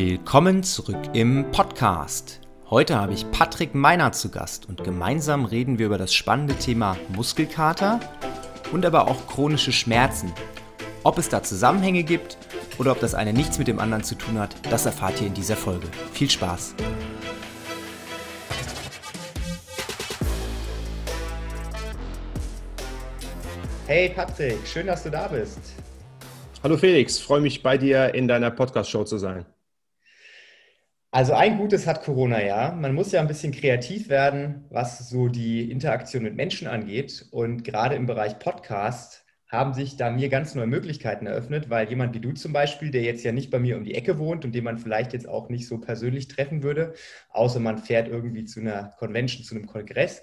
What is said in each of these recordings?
Willkommen zurück im Podcast. Heute habe ich Patrick Meiner zu Gast und gemeinsam reden wir über das spannende Thema Muskelkater und aber auch chronische Schmerzen. Ob es da Zusammenhänge gibt oder ob das eine nichts mit dem anderen zu tun hat, das erfahrt ihr in dieser Folge. Viel Spaß! Hey Patrick, schön, dass du da bist. Hallo Felix, freue mich bei dir in deiner Podcast-Show zu sein. Also ein Gutes hat Corona ja. Man muss ja ein bisschen kreativ werden, was so die Interaktion mit Menschen angeht. Und gerade im Bereich Podcast haben sich da mir ganz neue Möglichkeiten eröffnet, weil jemand wie du zum Beispiel, der jetzt ja nicht bei mir um die Ecke wohnt und den man vielleicht jetzt auch nicht so persönlich treffen würde, außer man fährt irgendwie zu einer Convention, zu einem Kongress,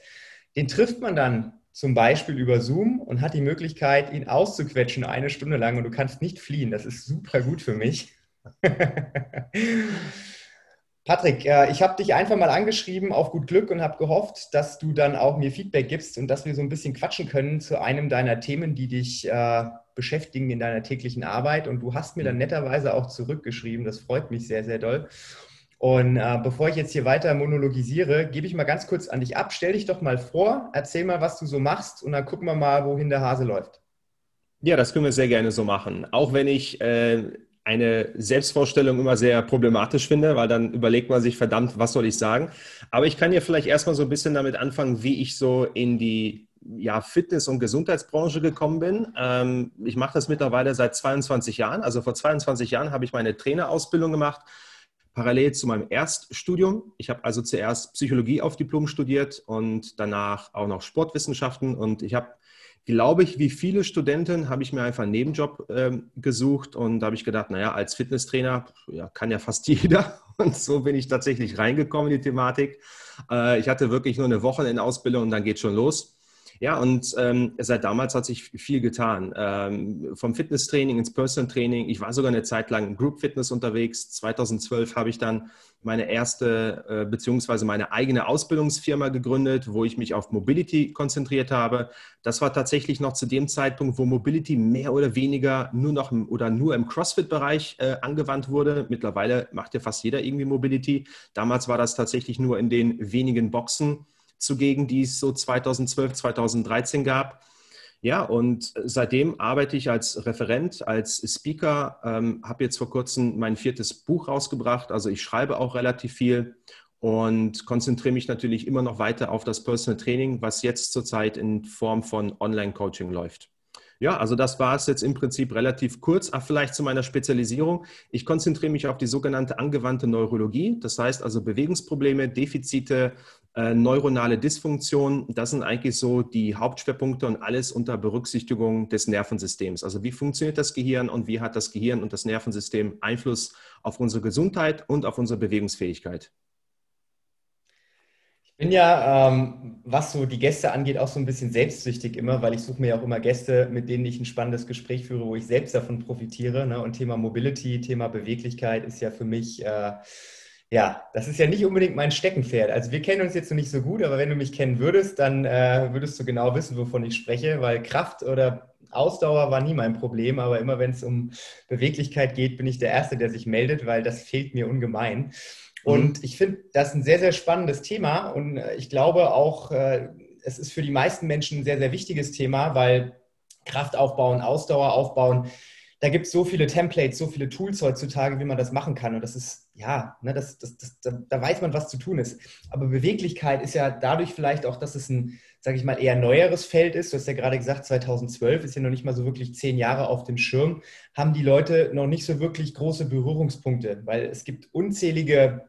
den trifft man dann zum Beispiel über Zoom und hat die Möglichkeit, ihn auszuquetschen eine Stunde lang und du kannst nicht fliehen. Das ist super gut für mich. Patrick, äh, ich habe dich einfach mal angeschrieben auf gut Glück und habe gehofft, dass du dann auch mir Feedback gibst und dass wir so ein bisschen quatschen können zu einem deiner Themen, die dich äh, beschäftigen in deiner täglichen Arbeit. Und du hast mir dann netterweise auch zurückgeschrieben. Das freut mich sehr, sehr doll. Und äh, bevor ich jetzt hier weiter monologisiere, gebe ich mal ganz kurz an dich ab. Stell dich doch mal vor, erzähl mal, was du so machst und dann gucken wir mal, wohin der Hase läuft. Ja, das können wir sehr gerne so machen. Auch wenn ich äh, eine Selbstvorstellung immer sehr problematisch finde, weil dann überlegt man sich, verdammt, was soll ich sagen? Aber ich kann ja vielleicht erstmal so ein bisschen damit anfangen, wie ich so in die ja, Fitness- und Gesundheitsbranche gekommen bin. Ähm, ich mache das mittlerweile seit 22 Jahren. Also vor 22 Jahren habe ich meine Trainerausbildung gemacht parallel zu meinem Erststudium. Ich habe also zuerst Psychologie auf Diplom studiert und danach auch noch Sportwissenschaften. Und ich habe, glaube ich, wie viele Studenten, habe ich mir einfach einen Nebenjob äh, gesucht und da habe ich gedacht, naja, als Fitnesstrainer ja, kann ja fast jeder. Und so bin ich tatsächlich reingekommen in die Thematik. Äh, ich hatte wirklich nur eine Woche in Ausbildung und dann geht schon los. Ja, und ähm, seit damals hat sich viel getan. Ähm, vom Fitnesstraining ins Personal Training. Ich war sogar eine Zeit lang Group Fitness unterwegs. 2012 habe ich dann meine erste äh, beziehungsweise meine eigene Ausbildungsfirma gegründet, wo ich mich auf Mobility konzentriert habe. Das war tatsächlich noch zu dem Zeitpunkt, wo Mobility mehr oder weniger nur noch im, oder nur im CrossFit-Bereich äh, angewandt wurde. Mittlerweile macht ja fast jeder irgendwie Mobility. Damals war das tatsächlich nur in den wenigen Boxen zugegen, die es so 2012, 2013 gab. Ja, und seitdem arbeite ich als Referent, als Speaker, ähm, habe jetzt vor kurzem mein viertes Buch rausgebracht. Also ich schreibe auch relativ viel und konzentriere mich natürlich immer noch weiter auf das Personal Training, was jetzt zurzeit in Form von Online-Coaching läuft. Ja, also das war es jetzt im Prinzip relativ kurz. Ach, vielleicht zu meiner Spezialisierung. Ich konzentriere mich auf die sogenannte angewandte Neurologie. Das heißt also Bewegungsprobleme, Defizite, äh, neuronale Dysfunktion, das sind eigentlich so die Hauptschwerpunkte und alles unter Berücksichtigung des Nervensystems. Also wie funktioniert das Gehirn und wie hat das Gehirn und das Nervensystem Einfluss auf unsere Gesundheit und auf unsere Bewegungsfähigkeit? Ich bin ja, ähm, was so die Gäste angeht, auch so ein bisschen selbstsüchtig immer, weil ich suche mir ja auch immer Gäste, mit denen ich ein spannendes Gespräch führe, wo ich selbst davon profitiere. Ne? Und Thema Mobility, Thema Beweglichkeit ist ja für mich... Äh, ja, das ist ja nicht unbedingt mein Steckenpferd. Also wir kennen uns jetzt noch nicht so gut, aber wenn du mich kennen würdest, dann äh, würdest du genau wissen, wovon ich spreche, weil Kraft oder Ausdauer war nie mein Problem, aber immer wenn es um Beweglichkeit geht, bin ich der Erste, der sich meldet, weil das fehlt mir ungemein. Und mhm. ich finde das ein sehr, sehr spannendes Thema und äh, ich glaube auch, äh, es ist für die meisten Menschen ein sehr, sehr wichtiges Thema, weil Kraft aufbauen, Ausdauer aufbauen, da gibt es so viele Templates, so viele Tools heutzutage, wie man das machen kann. Und das ist, ja, ne, das, das, das, da, da, weiß man, was zu tun ist. Aber Beweglichkeit ist ja dadurch vielleicht auch, dass es ein, sage ich mal, eher neueres Feld ist. Du hast ja gerade gesagt, 2012 ist ja noch nicht mal so wirklich zehn Jahre auf dem Schirm, haben die Leute noch nicht so wirklich große Berührungspunkte, weil es gibt unzählige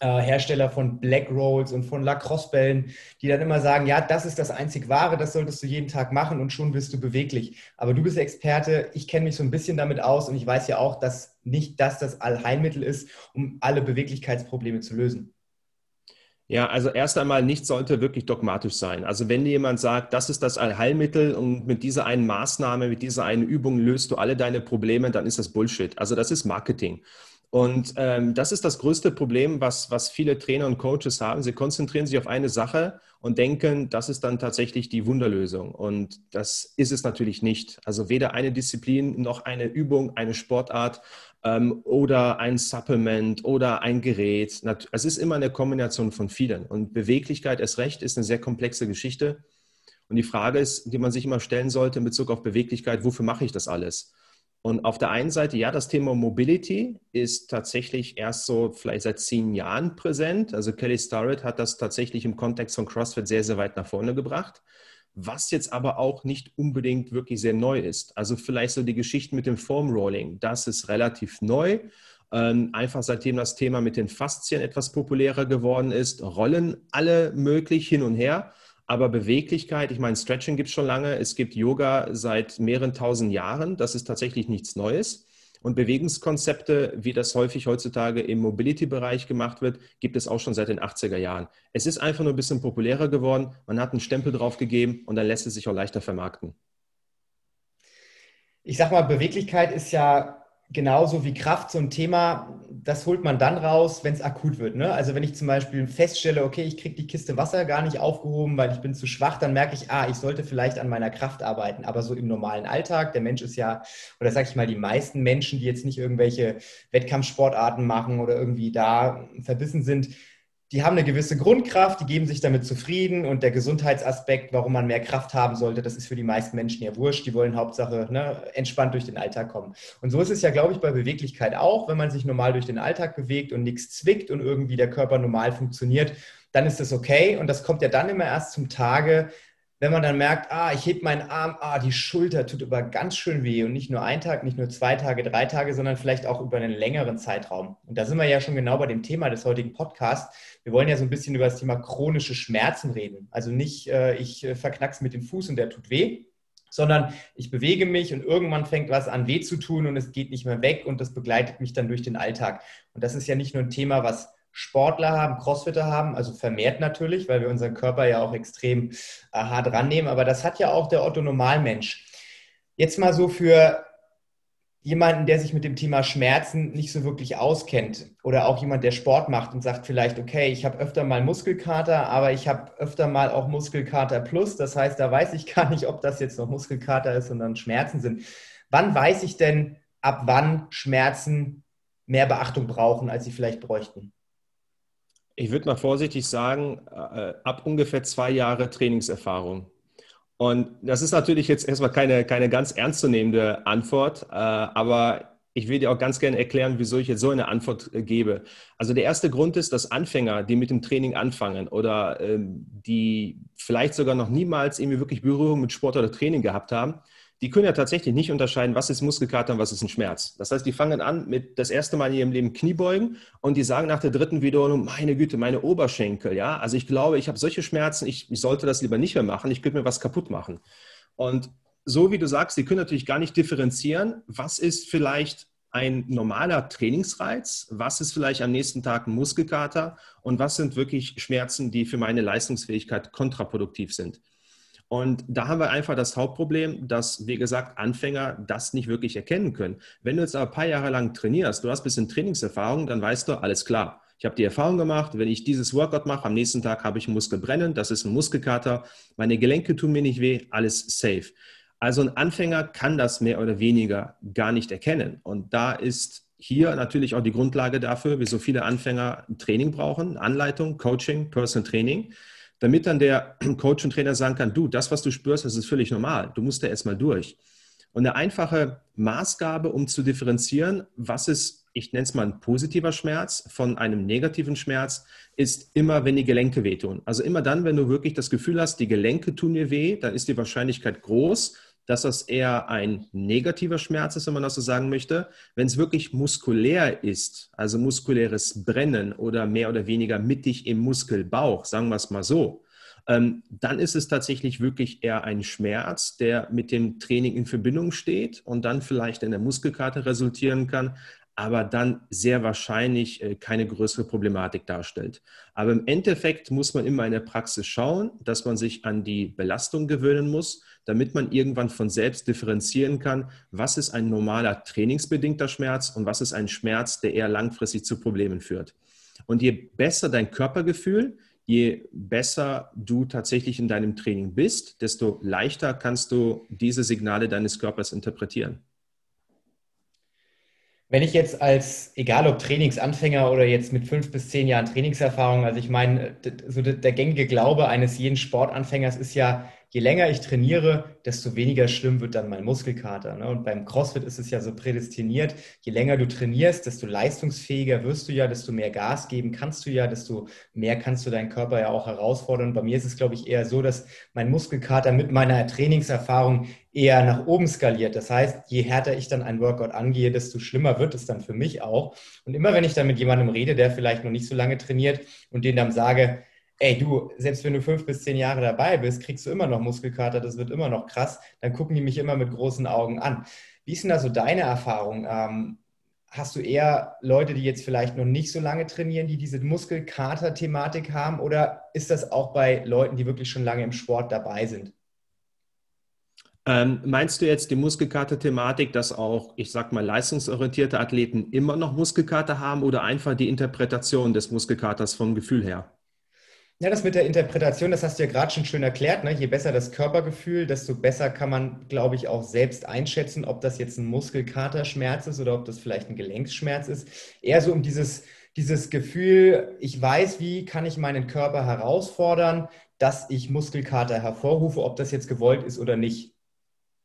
äh, Hersteller von Black Rolls und von Lacrosse-Bällen, die dann immer sagen, ja, das ist das einzig Wahre, das solltest du jeden Tag machen und schon bist du beweglich. Aber du bist Experte, ich kenne mich so ein bisschen damit aus und ich weiß ja auch, dass nicht das das Allheilmittel ist, um alle Beweglichkeitsprobleme zu lösen. Ja, also erst einmal, nichts sollte wirklich dogmatisch sein. Also wenn dir jemand sagt, das ist das Allheilmittel und mit dieser einen Maßnahme, mit dieser einen Übung löst du alle deine Probleme, dann ist das Bullshit. Also das ist Marketing. Und ähm, das ist das größte Problem, was, was viele Trainer und Coaches haben. Sie konzentrieren sich auf eine Sache und denken, das ist dann tatsächlich die Wunderlösung. Und das ist es natürlich nicht. Also weder eine Disziplin noch eine Übung, eine Sportart ähm, oder ein Supplement oder ein Gerät. Es ist immer eine Kombination von vielen. Und Beweglichkeit erst recht ist eine sehr komplexe Geschichte. Und die Frage ist, die man sich immer stellen sollte in Bezug auf Beweglichkeit, wofür mache ich das alles? Und auf der einen Seite, ja, das Thema Mobility ist tatsächlich erst so vielleicht seit zehn Jahren präsent. Also Kelly Starrett hat das tatsächlich im Kontext von CrossFit sehr, sehr weit nach vorne gebracht. Was jetzt aber auch nicht unbedingt wirklich sehr neu ist. Also vielleicht so die Geschichte mit dem Foam Rolling, das ist relativ neu. Ähm, einfach seitdem das Thema mit den Faszien etwas populärer geworden ist, rollen alle möglich hin und her. Aber Beweglichkeit, ich meine, Stretching gibt es schon lange, es gibt Yoga seit mehreren tausend Jahren, das ist tatsächlich nichts Neues. Und Bewegungskonzepte, wie das häufig heutzutage im Mobility-Bereich gemacht wird, gibt es auch schon seit den 80er Jahren. Es ist einfach nur ein bisschen populärer geworden, man hat einen Stempel drauf gegeben und dann lässt es sich auch leichter vermarkten. Ich sag mal, Beweglichkeit ist ja genauso wie Kraft so ein Thema, das holt man dann raus, wenn es akut wird. Ne? Also wenn ich zum Beispiel feststelle, okay, ich kriege die Kiste Wasser gar nicht aufgehoben, weil ich bin zu schwach, dann merke ich, ah, ich sollte vielleicht an meiner Kraft arbeiten. Aber so im normalen Alltag, der Mensch ist ja, oder sag ich mal, die meisten Menschen, die jetzt nicht irgendwelche Wettkampfsportarten machen oder irgendwie da verbissen sind, die haben eine gewisse Grundkraft, die geben sich damit zufrieden und der Gesundheitsaspekt, warum man mehr Kraft haben sollte, das ist für die meisten Menschen ja wurscht. Die wollen Hauptsache ne, entspannt durch den Alltag kommen. Und so ist es ja, glaube ich, bei Beweglichkeit auch. Wenn man sich normal durch den Alltag bewegt und nichts zwickt und irgendwie der Körper normal funktioniert, dann ist das okay. Und das kommt ja dann immer erst zum Tage, wenn man dann merkt, ah, ich heb meinen Arm, ah, die Schulter tut aber ganz schön weh und nicht nur ein Tag, nicht nur zwei Tage, drei Tage, sondern vielleicht auch über einen längeren Zeitraum. Und da sind wir ja schon genau bei dem Thema des heutigen Podcasts. Wir wollen ja so ein bisschen über das Thema chronische Schmerzen reden. Also nicht, äh, ich äh, verknack's mit dem Fuß und der tut weh, sondern ich bewege mich und irgendwann fängt was an weh zu tun und es geht nicht mehr weg und das begleitet mich dann durch den Alltag. Und das ist ja nicht nur ein Thema, was Sportler haben, Crossfitter haben, also vermehrt natürlich, weil wir unseren Körper ja auch extrem äh, hart rannehmen, aber das hat ja auch der Otto Normalmensch. Jetzt mal so für jemanden, der sich mit dem Thema Schmerzen nicht so wirklich auskennt oder auch jemand, der Sport macht und sagt vielleicht, okay, ich habe öfter mal Muskelkater, aber ich habe öfter mal auch Muskelkater plus. Das heißt, da weiß ich gar nicht, ob das jetzt noch Muskelkater ist, sondern Schmerzen sind. Wann weiß ich denn, ab wann Schmerzen mehr Beachtung brauchen, als sie vielleicht bräuchten? Ich würde mal vorsichtig sagen, äh, ab ungefähr zwei Jahre Trainingserfahrung. Und das ist natürlich jetzt erstmal keine, keine ganz ernstzunehmende Antwort, äh, aber ich will dir auch ganz gerne erklären, wieso ich jetzt so eine Antwort äh, gebe. Also der erste Grund ist, dass Anfänger, die mit dem Training anfangen oder ähm, die vielleicht sogar noch niemals irgendwie wirklich Berührung mit Sport oder Training gehabt haben, die können ja tatsächlich nicht unterscheiden, was ist Muskelkater und was ist ein Schmerz. Das heißt, die fangen an mit das erste Mal in ihrem Leben Kniebeugen und die sagen nach der dritten Wiederholung, meine Güte, meine Oberschenkel, ja, also ich glaube, ich habe solche Schmerzen, ich, ich sollte das lieber nicht mehr machen, ich könnte mir was kaputt machen. Und so wie du sagst, die können natürlich gar nicht differenzieren, was ist vielleicht ein normaler Trainingsreiz, was ist vielleicht am nächsten Tag ein Muskelkater und was sind wirklich Schmerzen, die für meine Leistungsfähigkeit kontraproduktiv sind. Und da haben wir einfach das Hauptproblem, dass, wie gesagt, Anfänger das nicht wirklich erkennen können. Wenn du jetzt aber ein paar Jahre lang trainierst, du hast ein bisschen Trainingserfahrung, dann weißt du, alles klar. Ich habe die Erfahrung gemacht, wenn ich dieses Workout mache, am nächsten Tag habe ich Muskelbrennen, das ist ein Muskelkater, meine Gelenke tun mir nicht weh, alles safe. Also ein Anfänger kann das mehr oder weniger gar nicht erkennen. Und da ist hier natürlich auch die Grundlage dafür, wieso viele Anfänger Training brauchen, Anleitung, Coaching, Personal Training damit dann der Coach und Trainer sagen kann, du, das, was du spürst, das ist völlig normal. Du musst da erstmal durch. Und eine einfache Maßgabe, um zu differenzieren, was ist, ich nenne es mal ein positiver Schmerz von einem negativen Schmerz, ist immer, wenn die Gelenke wehtun. Also immer dann, wenn du wirklich das Gefühl hast, die Gelenke tun dir weh, dann ist die Wahrscheinlichkeit groß, dass das eher ein negativer Schmerz ist, wenn man das so sagen möchte. Wenn es wirklich muskulär ist, also muskuläres Brennen oder mehr oder weniger mittig im Muskelbauch, sagen wir es mal so, ähm, dann ist es tatsächlich wirklich eher ein Schmerz, der mit dem Training in Verbindung steht und dann vielleicht in der Muskelkarte resultieren kann. Aber dann sehr wahrscheinlich äh, keine größere Problematik darstellt. Aber im Endeffekt muss man immer in der Praxis schauen, dass man sich an die Belastung gewöhnen muss, damit man irgendwann von selbst differenzieren kann, was ist ein normaler trainingsbedingter Schmerz und was ist ein Schmerz, der eher langfristig zu Problemen führt. Und je besser dein Körpergefühl, je besser du tatsächlich in deinem Training bist, desto leichter kannst du diese Signale deines Körpers interpretieren. Wenn ich jetzt als, egal ob Trainingsanfänger oder jetzt mit fünf bis zehn Jahren Trainingserfahrung, also ich meine, so der gängige Glaube eines jeden Sportanfängers ist ja, je länger ich trainiere, desto weniger schlimm wird dann mein Muskelkater. Ne? Und beim CrossFit ist es ja so prädestiniert, je länger du trainierst, desto leistungsfähiger wirst du ja, desto mehr Gas geben kannst du ja, desto mehr kannst du deinen Körper ja auch herausfordern. Bei mir ist es, glaube ich, eher so, dass mein Muskelkater mit meiner Trainingserfahrung eher nach oben skaliert. Das heißt, je härter ich dann ein Workout angehe, desto schlimmer wird es dann für mich auch. Und immer wenn ich dann mit jemandem rede, der vielleicht noch nicht so lange trainiert und den dann sage, ey du, selbst wenn du fünf bis zehn Jahre dabei bist, kriegst du immer noch Muskelkater, das wird immer noch krass, dann gucken die mich immer mit großen Augen an. Wie ist denn da so deine Erfahrung? Ähm, hast du eher Leute, die jetzt vielleicht noch nicht so lange trainieren, die diese Muskelkater-Thematik haben oder ist das auch bei Leuten, die wirklich schon lange im Sport dabei sind? Ähm, meinst du jetzt die Muskelkater-Thematik, dass auch, ich sag mal, leistungsorientierte Athleten immer noch Muskelkater haben oder einfach die Interpretation des Muskelkaters vom Gefühl her? Ja, das mit der Interpretation, das hast du ja gerade schon schön erklärt. Ne? Je besser das Körpergefühl, desto besser kann man, glaube ich, auch selbst einschätzen, ob das jetzt ein Muskelkaterschmerz ist oder ob das vielleicht ein Gelenksschmerz ist. Eher so um dieses, dieses Gefühl, ich weiß, wie kann ich meinen Körper herausfordern, dass ich Muskelkater hervorrufe, ob das jetzt gewollt ist oder nicht.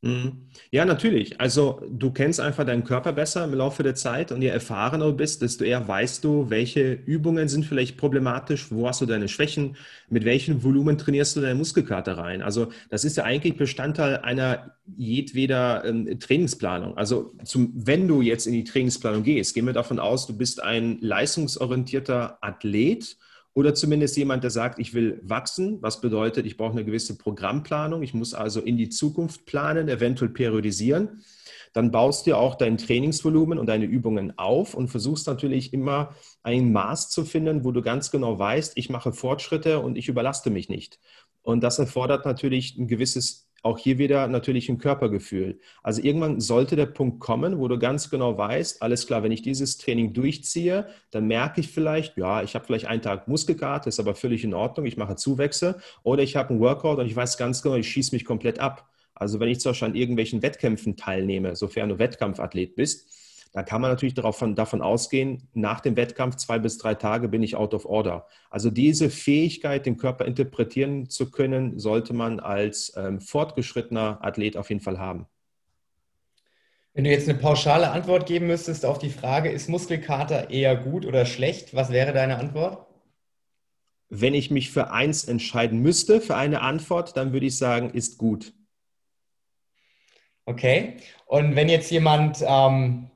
Mhm. Ja, natürlich. Also du kennst einfach deinen Körper besser im Laufe der Zeit und je erfahrener du bist, desto eher weißt du, welche Übungen sind vielleicht problematisch, wo hast du deine Schwächen, mit welchem Volumen trainierst du deine Muskelkater rein. Also das ist ja eigentlich Bestandteil einer jedweder ähm, Trainingsplanung. Also zum, wenn du jetzt in die Trainingsplanung gehst, gehen wir davon aus, du bist ein leistungsorientierter Athlet oder zumindest jemand, der sagt, ich will wachsen, was bedeutet, ich brauche eine gewisse Programmplanung, ich muss also in die Zukunft planen, eventuell periodisieren. Dann baust du auch dein Trainingsvolumen und deine Übungen auf und versuchst natürlich immer ein Maß zu finden, wo du ganz genau weißt, ich mache Fortschritte und ich überlaste mich nicht. Und das erfordert natürlich ein gewisses auch hier wieder natürlich ein Körpergefühl. Also irgendwann sollte der Punkt kommen, wo du ganz genau weißt, alles klar, wenn ich dieses Training durchziehe, dann merke ich vielleicht, ja, ich habe vielleicht einen Tag Muskelkater, ist aber völlig in Ordnung, ich mache Zuwächse. Oder ich habe einen Workout und ich weiß ganz genau, ich schieße mich komplett ab. Also wenn ich zum Beispiel an irgendwelchen Wettkämpfen teilnehme, sofern du Wettkampfathlet bist, da kann man natürlich darauf, davon ausgehen, nach dem Wettkampf zwei bis drei Tage bin ich out of order. Also diese Fähigkeit, den Körper interpretieren zu können, sollte man als ähm, fortgeschrittener Athlet auf jeden Fall haben. Wenn du jetzt eine pauschale Antwort geben müsstest auf die Frage, ist Muskelkater eher gut oder schlecht, was wäre deine Antwort? Wenn ich mich für eins entscheiden müsste, für eine Antwort, dann würde ich sagen, ist gut. Okay. Und wenn jetzt jemand ähm,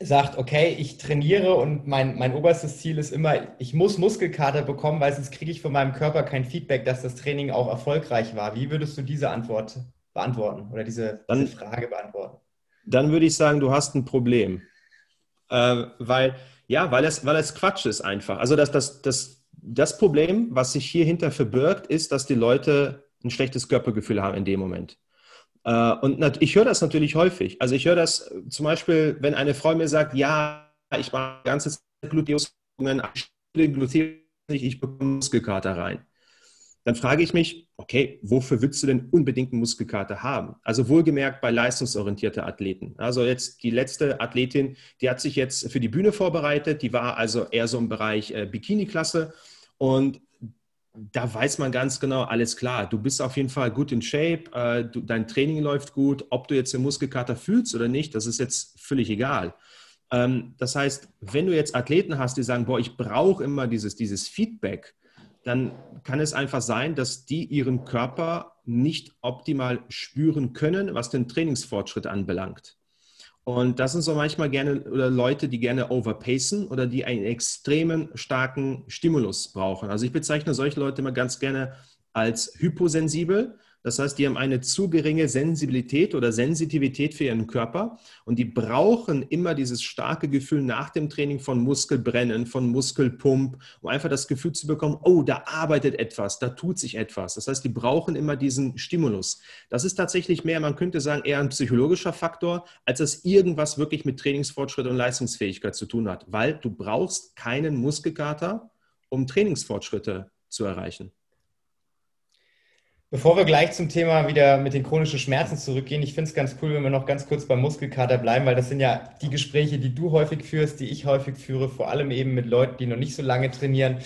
sagt, okay, ich trainiere und mein, mein oberstes Ziel ist immer, ich muss Muskelkater bekommen, weil sonst kriege ich von meinem Körper kein Feedback, dass das Training auch erfolgreich war. Wie würdest du diese Antwort beantworten oder diese, dann, diese Frage beantworten? Dann würde ich sagen, du hast ein Problem. Äh, weil, ja, weil es, weil es Quatsch ist einfach. Also das, das, das, das Problem, was sich hier hinter verbirgt, ist, dass die Leute ein schlechtes Körpergefühl haben in dem Moment. Äh, und ich höre das natürlich häufig. Also ich höre das äh, zum Beispiel, wenn eine Frau mir sagt, ja, ich mache die ganze Zeit Gluteusübungen, ich bekomme Muskelkater rein. Dann frage ich mich, okay, wofür willst du denn unbedingt einen Muskelkater haben? Also wohlgemerkt bei leistungsorientierten Athleten. Also jetzt die letzte Athletin, die hat sich jetzt für die Bühne vorbereitet, die war also eher so im Bereich äh, Bikini-Klasse und da weiß man ganz genau, alles klar, du bist auf jeden Fall gut in Shape, äh, du, dein Training läuft gut, ob du jetzt den Muskelkater fühlst oder nicht, das ist jetzt völlig egal. Ähm, das heißt, wenn du jetzt Athleten hast, die sagen, boah, ich brauche immer dieses, dieses Feedback, dann kann es einfach sein, dass die ihren Körper nicht optimal spüren können, was den Trainingsfortschritt anbelangt. Und das sind so manchmal gerne oder Leute, die gerne overpacen oder die einen extremen starken Stimulus brauchen. Also ich bezeichne solche Leute immer ganz gerne als hyposensibel. Das heißt, die haben eine zu geringe Sensibilität oder Sensitivität für ihren Körper und die brauchen immer dieses starke Gefühl nach dem Training von Muskelbrennen, von Muskelpump, um einfach das Gefühl zu bekommen, oh, da arbeitet etwas, da tut sich etwas. Das heißt, die brauchen immer diesen Stimulus. Das ist tatsächlich mehr, man könnte sagen, eher ein psychologischer Faktor, als dass irgendwas wirklich mit Trainingsfortschritt und Leistungsfähigkeit zu tun hat, weil du brauchst keinen Muskelkater, um Trainingsfortschritte zu erreichen. Bevor wir gleich zum Thema wieder mit den chronischen Schmerzen zurückgehen, ich finde es ganz cool, wenn wir noch ganz kurz beim Muskelkater bleiben, weil das sind ja die Gespräche, die du häufig führst, die ich häufig führe, vor allem eben mit Leuten, die noch nicht so lange trainieren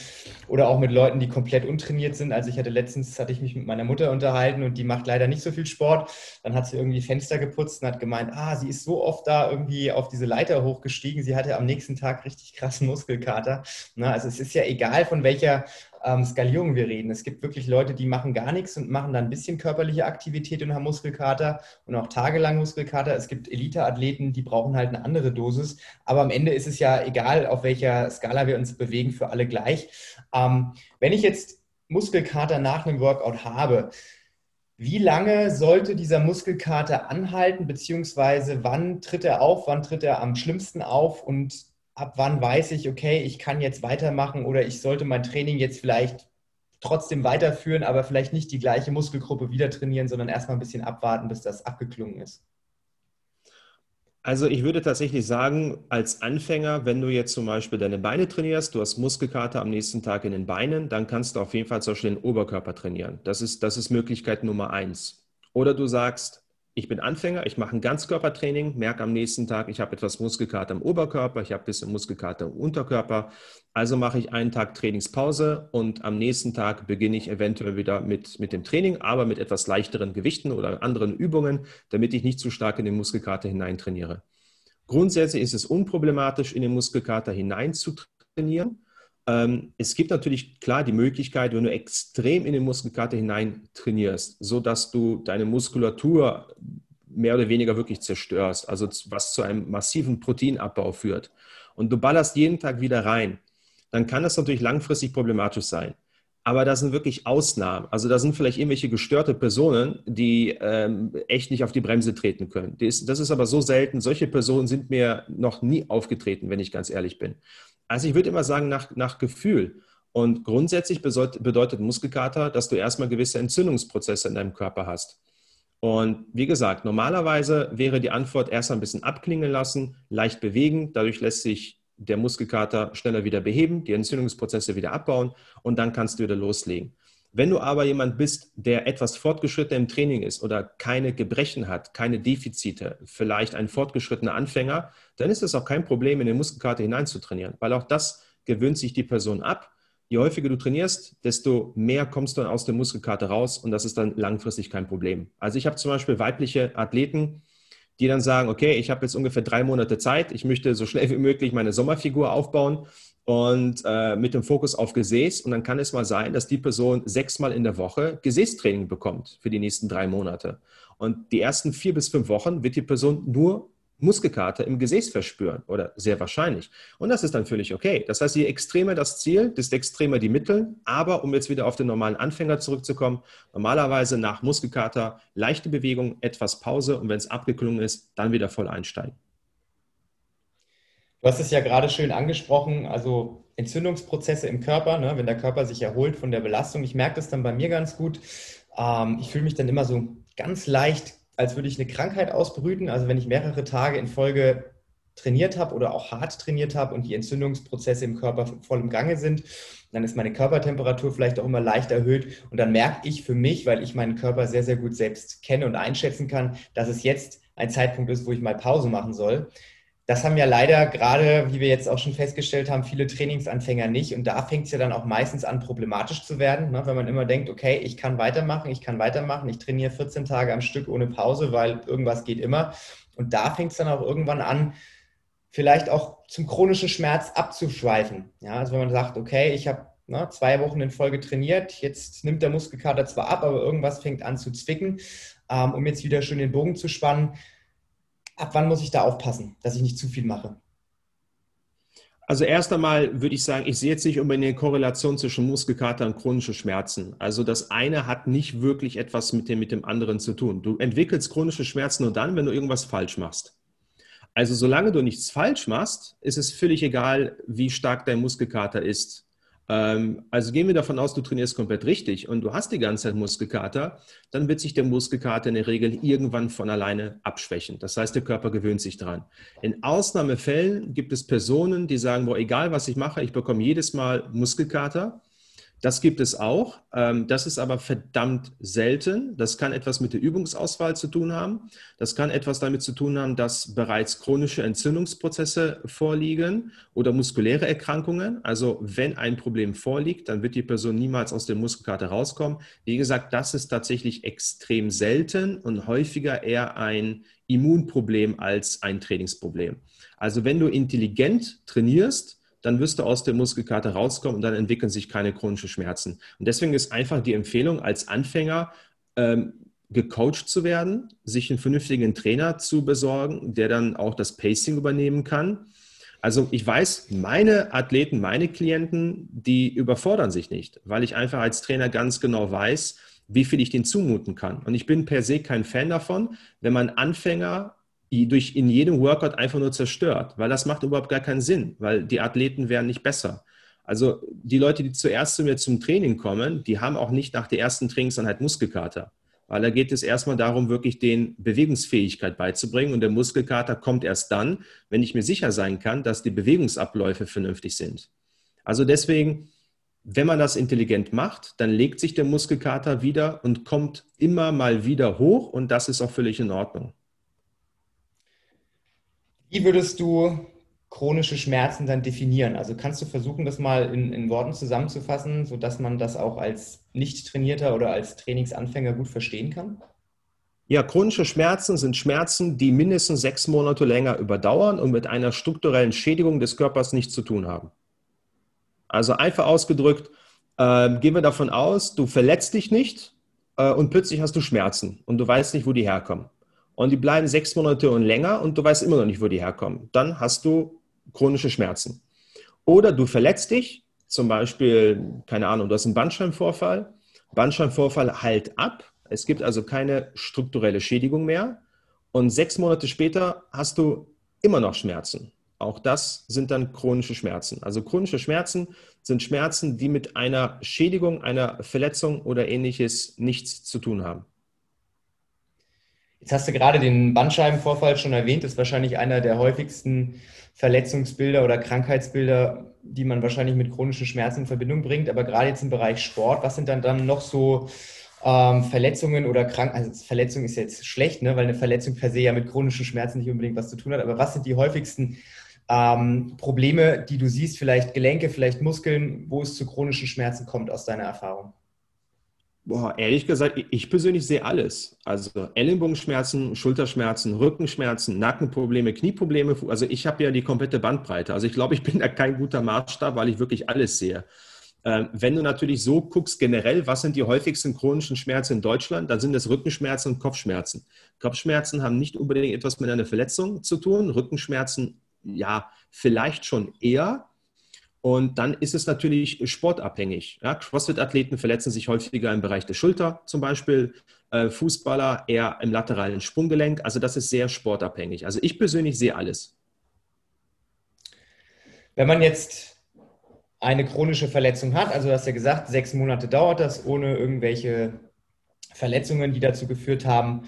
oder auch mit Leuten, die komplett untrainiert sind. Also ich hatte letztens, hatte ich mich mit meiner Mutter unterhalten und die macht leider nicht so viel Sport. Dann hat sie irgendwie Fenster geputzt und hat gemeint, ah, sie ist so oft da irgendwie auf diese Leiter hochgestiegen, sie hatte am nächsten Tag richtig krassen Muskelkater. Na, also es ist ja egal, von welcher ähm, Skalierung wir reden. Es gibt wirklich Leute, die machen gar nichts und machen dann ein bisschen körperliche Aktivität und haben Muskelkater und auch tagelang Muskelkater. Es gibt Elite-Athleten, die brauchen halt eine andere Dosis. Aber am Ende ist es ja egal, auf welcher Skala wir uns bewegen, für alle gleich. Ähm, wenn ich jetzt Muskelkater nach einem Workout habe, wie lange sollte dieser Muskelkater anhalten, beziehungsweise wann tritt er auf, wann tritt er am schlimmsten auf und ab wann weiß ich, okay, ich kann jetzt weitermachen oder ich sollte mein Training jetzt vielleicht trotzdem weiterführen, aber vielleicht nicht die gleiche Muskelgruppe wieder trainieren, sondern erstmal ein bisschen abwarten, bis das abgeklungen ist. Also ich würde tatsächlich sagen, als Anfänger, wenn du jetzt zum Beispiel deine Beine trainierst, du hast Muskelkater am nächsten Tag in den Beinen, dann kannst du auf jeden Fall zum Beispiel den Oberkörper trainieren. Das ist, das ist Möglichkeit Nummer eins. Oder du sagst, ich bin Anfänger, ich mache ein Ganzkörpertraining, merke am nächsten Tag, ich habe etwas Muskelkater im Oberkörper, ich habe ein bisschen Muskelkater im Unterkörper. Also mache ich einen Tag Trainingspause und am nächsten Tag beginne ich eventuell wieder mit, mit dem Training, aber mit etwas leichteren Gewichten oder anderen Übungen, damit ich nicht zu stark in den Muskelkater hineintrainiere. Grundsätzlich ist es unproblematisch, in den Muskelkater hinein zu trainieren. Ähm, es gibt natürlich klar die Möglichkeit, wenn du extrem in den Muskelkater hinein trainierst, so dass du deine Muskulatur mehr oder weniger wirklich zerstörst, also was zu einem massiven Proteinabbau führt. Und du ballerst jeden Tag wieder rein, dann kann das natürlich langfristig problematisch sein. Aber das sind wirklich Ausnahmen. Also da sind vielleicht irgendwelche gestörte Personen, die ähm, echt nicht auf die Bremse treten können. Das ist, das ist aber so selten. Solche Personen sind mir noch nie aufgetreten, wenn ich ganz ehrlich bin. Also ich würde immer sagen, nach, nach Gefühl. Und grundsätzlich bedeutet Muskelkater, dass du erstmal gewisse Entzündungsprozesse in deinem Körper hast. Und wie gesagt, normalerweise wäre die Antwort erst ein bisschen abklingen lassen, leicht bewegen. Dadurch lässt sich der Muskelkater schneller wieder beheben, die Entzündungsprozesse wieder abbauen und dann kannst du wieder loslegen. Wenn du aber jemand bist, der etwas fortgeschritten im Training ist oder keine Gebrechen hat, keine Defizite, vielleicht ein fortgeschrittener Anfänger, dann ist es auch kein Problem, in den Muskelkater hineinzutrainieren, weil auch das gewöhnt sich die Person ab. Je häufiger du trainierst, desto mehr kommst du dann aus der Muskelkater raus und das ist dann langfristig kein Problem. Also ich habe zum Beispiel weibliche Athleten, die dann sagen, okay, ich habe jetzt ungefähr drei Monate Zeit, ich möchte so schnell wie möglich meine Sommerfigur aufbauen und äh, mit dem Fokus auf Gesäß. Und dann kann es mal sein, dass die Person sechsmal in der Woche Gesäßtraining bekommt für die nächsten drei Monate. Und die ersten vier bis fünf Wochen wird die Person nur Muskelkater im Gesäß verspüren oder sehr wahrscheinlich. Und das ist dann völlig okay. Das heißt, je extremer das Ziel, desto extremer die Mittel. Aber um jetzt wieder auf den normalen Anfänger zurückzukommen, normalerweise nach Muskelkater leichte Bewegung, etwas Pause und wenn es abgeklungen ist, dann wieder voll einsteigen. Du hast es ja gerade schön angesprochen, also Entzündungsprozesse im Körper, ne, wenn der Körper sich erholt von der Belastung. Ich merke das dann bei mir ganz gut. Ähm, ich fühle mich dann immer so ganz leicht, als würde ich eine Krankheit ausbrüten. Also wenn ich mehrere Tage in Folge trainiert habe oder auch hart trainiert habe und die Entzündungsprozesse im Körper voll im Gange sind, dann ist meine Körpertemperatur vielleicht auch immer leicht erhöht und dann merke ich für mich, weil ich meinen Körper sehr, sehr gut selbst kenne und einschätzen kann, dass es jetzt ein Zeitpunkt ist, wo ich mal Pause machen soll. Das haben ja leider gerade, wie wir jetzt auch schon festgestellt haben, viele Trainingsanfänger nicht. Und da fängt es ja dann auch meistens an, problematisch zu werden, ne? wenn man immer denkt, okay, ich kann weitermachen, ich kann weitermachen, ich trainiere 14 Tage am Stück ohne Pause, weil irgendwas geht immer. Und da fängt es dann auch irgendwann an, vielleicht auch zum chronischen Schmerz abzuschweifen. Ja, also wenn man sagt, okay, ich habe ne, zwei Wochen in Folge trainiert, jetzt nimmt der Muskelkater zwar ab, aber irgendwas fängt an zu zwicken, ähm, um jetzt wieder schön den Bogen zu spannen ab wann muss ich da aufpassen, dass ich nicht zu viel mache? Also erst einmal würde ich sagen, ich sehe jetzt nicht unbedingt eine Korrelation zwischen Muskelkater und chronischen Schmerzen. Also das eine hat nicht wirklich etwas mit dem, mit dem anderen zu tun. Du entwickelst chronische Schmerzen nur dann, wenn du irgendwas falsch machst. Also solange du nichts falsch machst, ist es völlig egal, wie stark dein Muskelkater ist. Ähm, also gehen wir davon aus, du trainierst komplett richtig und du hast die ganze Zeit Muskelkater, dann wird sich der Muskelkater in der Regel irgendwann von alleine abschwächen. Das heißt, der Körper gewöhnt sich daran. In Ausnahmefällen gibt es Personen, die sagen, boah, egal was ich mache, ich bekomme jedes Mal Muskelkater. Das gibt es auch. Ähm, das ist aber verdammt selten. Das kann etwas mit der Übungsauswahl zu tun haben. Das kann etwas damit zu tun haben, dass bereits chronische Entzündungsprozesse vorliegen oder muskuläre Erkrankungen. Also wenn ein Problem vorliegt, dann wird die Person niemals aus der Muskelkarte rauskommen. Wie gesagt, das ist tatsächlich extrem selten und häufiger eher ein Immunproblem als ein Trainingsproblem. Also wenn du intelligent trainierst, dann wirst du aus der Muskelkater rauskommen und dann entwickeln sich keine chronischen Schmerzen. Und deswegen ist einfach die Empfehlung als Anfänger, ähm, gecoacht zu werden, sich einen vernünftigen Trainer zu besorgen, der dann auch das Pacing übernehmen kann. Also ich weiß, meine Athleten, meine Klienten, die überfordern sich nicht, weil ich einfach als Trainer ganz genau weiß, wie viel ich denen zumuten kann. Und ich bin per se kein Fan davon, wenn man Anfänger durch in jedem Workout einfach nur zerstört, weil das macht überhaupt gar keinen Sinn, weil die Athleten werden nicht besser. Also die Leute, die zuerst zu mir zum Training kommen, die haben auch nicht nach der ersten Trainingseinheit Muskelkater, weil da geht es erstmal darum, wirklich den Bewegungsfähigkeit beizubringen und der Muskelkater kommt erst dann, wenn ich mir sicher sein kann, dass die Bewegungsabläufe vernünftig sind. Also deswegen, wenn man das intelligent macht, dann legt sich der Muskelkater wieder und kommt immer mal wieder hoch und das ist auch völlig in Ordnung. Wie würdest du chronische Schmerzen dann definieren? Also kannst du versuchen, das mal in, in Worten zusammenzufassen, sodass man das auch als Nicht-Trainierter oder als Trainingsanfänger gut verstehen kann? Ja, chronische Schmerzen sind Schmerzen, die mindestens sechs Monate länger überdauern und mit einer strukturellen Schädigung des Körpers nichts zu tun haben. Also einfach ausgedrückt, äh, gehen wir davon aus, du verletzt dich nicht äh, und plötzlich hast du Schmerzen und du weißt nicht, wo die herkommen und die bleiben sechs Monate und länger und du weißt immer noch nicht, wo die herkommen. Dann hast du chronische Schmerzen. Oder du verletzt dich, zum Beispiel, keine Ahnung, du hast einen Bandscheibenvorfall. Bandscheibenvorfall heilt ab. Es gibt also keine strukturelle Schädigung mehr. Und sechs Monate später hast du immer noch Schmerzen. Auch das sind dann chronische Schmerzen. Also chronische Schmerzen sind Schmerzen, die mit einer Schädigung, einer Verletzung oder ähnliches nichts zu tun haben. Jetzt hast du gerade den Bandscheibenvorfall schon erwähnt. Ist wahrscheinlich einer der häufigsten Verletzungsbilder oder Krankheitsbilder, die man wahrscheinlich mit chronischen Schmerzen in Verbindung bringt. Aber gerade jetzt im Bereich Sport, was sind dann, dann noch so ähm, Verletzungen oder Krankheiten? Also Verletzung ist jetzt schlecht, ne? weil eine Verletzung per se ja mit chronischen Schmerzen nicht unbedingt was zu tun hat. Aber was sind die häufigsten ähm, Probleme, die du siehst? Vielleicht Gelenke, vielleicht Muskeln, wo es zu chronischen Schmerzen kommt aus deiner Erfahrung? Boah, ehrlich gesagt, ich persönlich sehe alles. Also Ellenbogenschmerzen, Schulterschmerzen, Rückenschmerzen, Nackenprobleme, Knieprobleme. Also ich habe ja die komplette Bandbreite. Also ich glaube, ich bin da kein guter Maßstab, weil ich wirklich alles sehe. Ähm, wenn du natürlich so guckst, generell, was sind die häufigsten chronischen Schmerzen in Deutschland, dann sind es Rückenschmerzen und Kopfschmerzen. Kopfschmerzen haben nicht unbedingt etwas mit einer Verletzung zu tun. Rückenschmerzen, ja, vielleicht schon eher. Und dann ist es natürlich sportabhängig. Ja, CrossFit-Athleten verletzen sich häufiger im Bereich der Schulter zum Beispiel, äh, Fußballer eher im lateralen Sprunggelenk. Also das ist sehr sportabhängig. Also ich persönlich sehe alles. Wenn man jetzt eine chronische Verletzung hat, also du hast ja gesagt, sechs Monate dauert das ohne irgendwelche Verletzungen, die dazu geführt haben.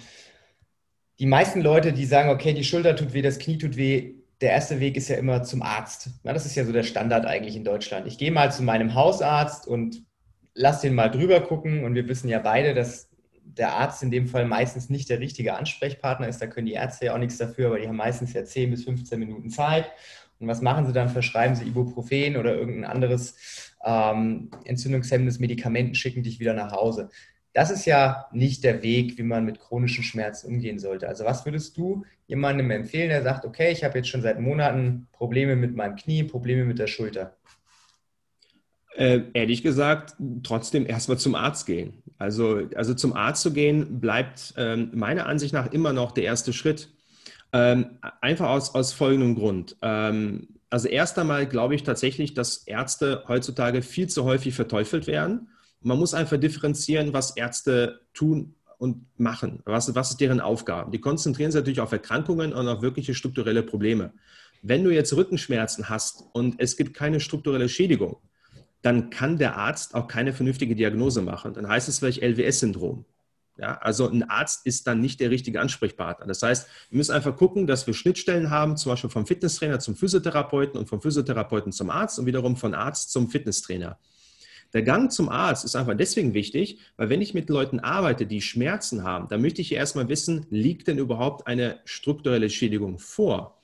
Die meisten Leute, die sagen, okay, die Schulter tut weh, das Knie tut weh, der erste Weg ist ja immer zum Arzt. Na, das ist ja so der Standard eigentlich in Deutschland. Ich gehe mal zu meinem Hausarzt und lass den mal drüber gucken. Und wir wissen ja beide, dass der Arzt in dem Fall meistens nicht der richtige Ansprechpartner ist. Da können die Ärzte ja auch nichts dafür, aber die haben meistens ja 10 bis 15 Minuten Zeit. Und was machen sie dann? Verschreiben sie Ibuprofen oder irgendein anderes ähm, entzündungshemmendes Medikament und schicken dich wieder nach Hause. Das ist ja nicht der Weg, wie man mit chronischen Schmerzen umgehen sollte. Also was würdest du jemandem empfehlen, der sagt, okay, ich habe jetzt schon seit Monaten Probleme mit meinem Knie, Probleme mit der Schulter? Äh, ehrlich gesagt, trotzdem erstmal zum Arzt gehen. Also, also zum Arzt zu gehen, bleibt ähm, meiner Ansicht nach immer noch der erste Schritt. Ähm, einfach aus, aus folgendem Grund. Ähm, Also erst einmal glaube ich tatsächlich, dass Ärzte heutzutage viel zu häufig verteufelt werden. Man muss einfach differenzieren, was Ärzte tun und machen. Was, was ist deren Aufgabe? Die konzentrieren sich natürlich auf Erkrankungen und auf wirkliche strukturelle Probleme. Wenn du jetzt Rückenschmerzen hast und es gibt keine strukturelle Schädigung, dann kann der Arzt auch keine vernünftige Diagnose machen. Dann heißt es vielleicht LWS-Syndrom. Ja, also ein Arzt ist dann nicht der richtige Ansprechpartner. Das heißt, wir müssen einfach gucken, dass wir Schnittstellen haben, zum Beispiel vom Fitnesstrainer zum Physiotherapeuten und vom Physiotherapeuten zum Arzt und wiederum von Arzt zum Fitnesstrainer. Der Gang zum Arzt ist einfach deswegen wichtig, weil wenn ich mit Leuten arbeite, die Schmerzen haben, dann möchte ich erstmal wissen, liegt denn überhaupt eine strukturelle Schädigung vor?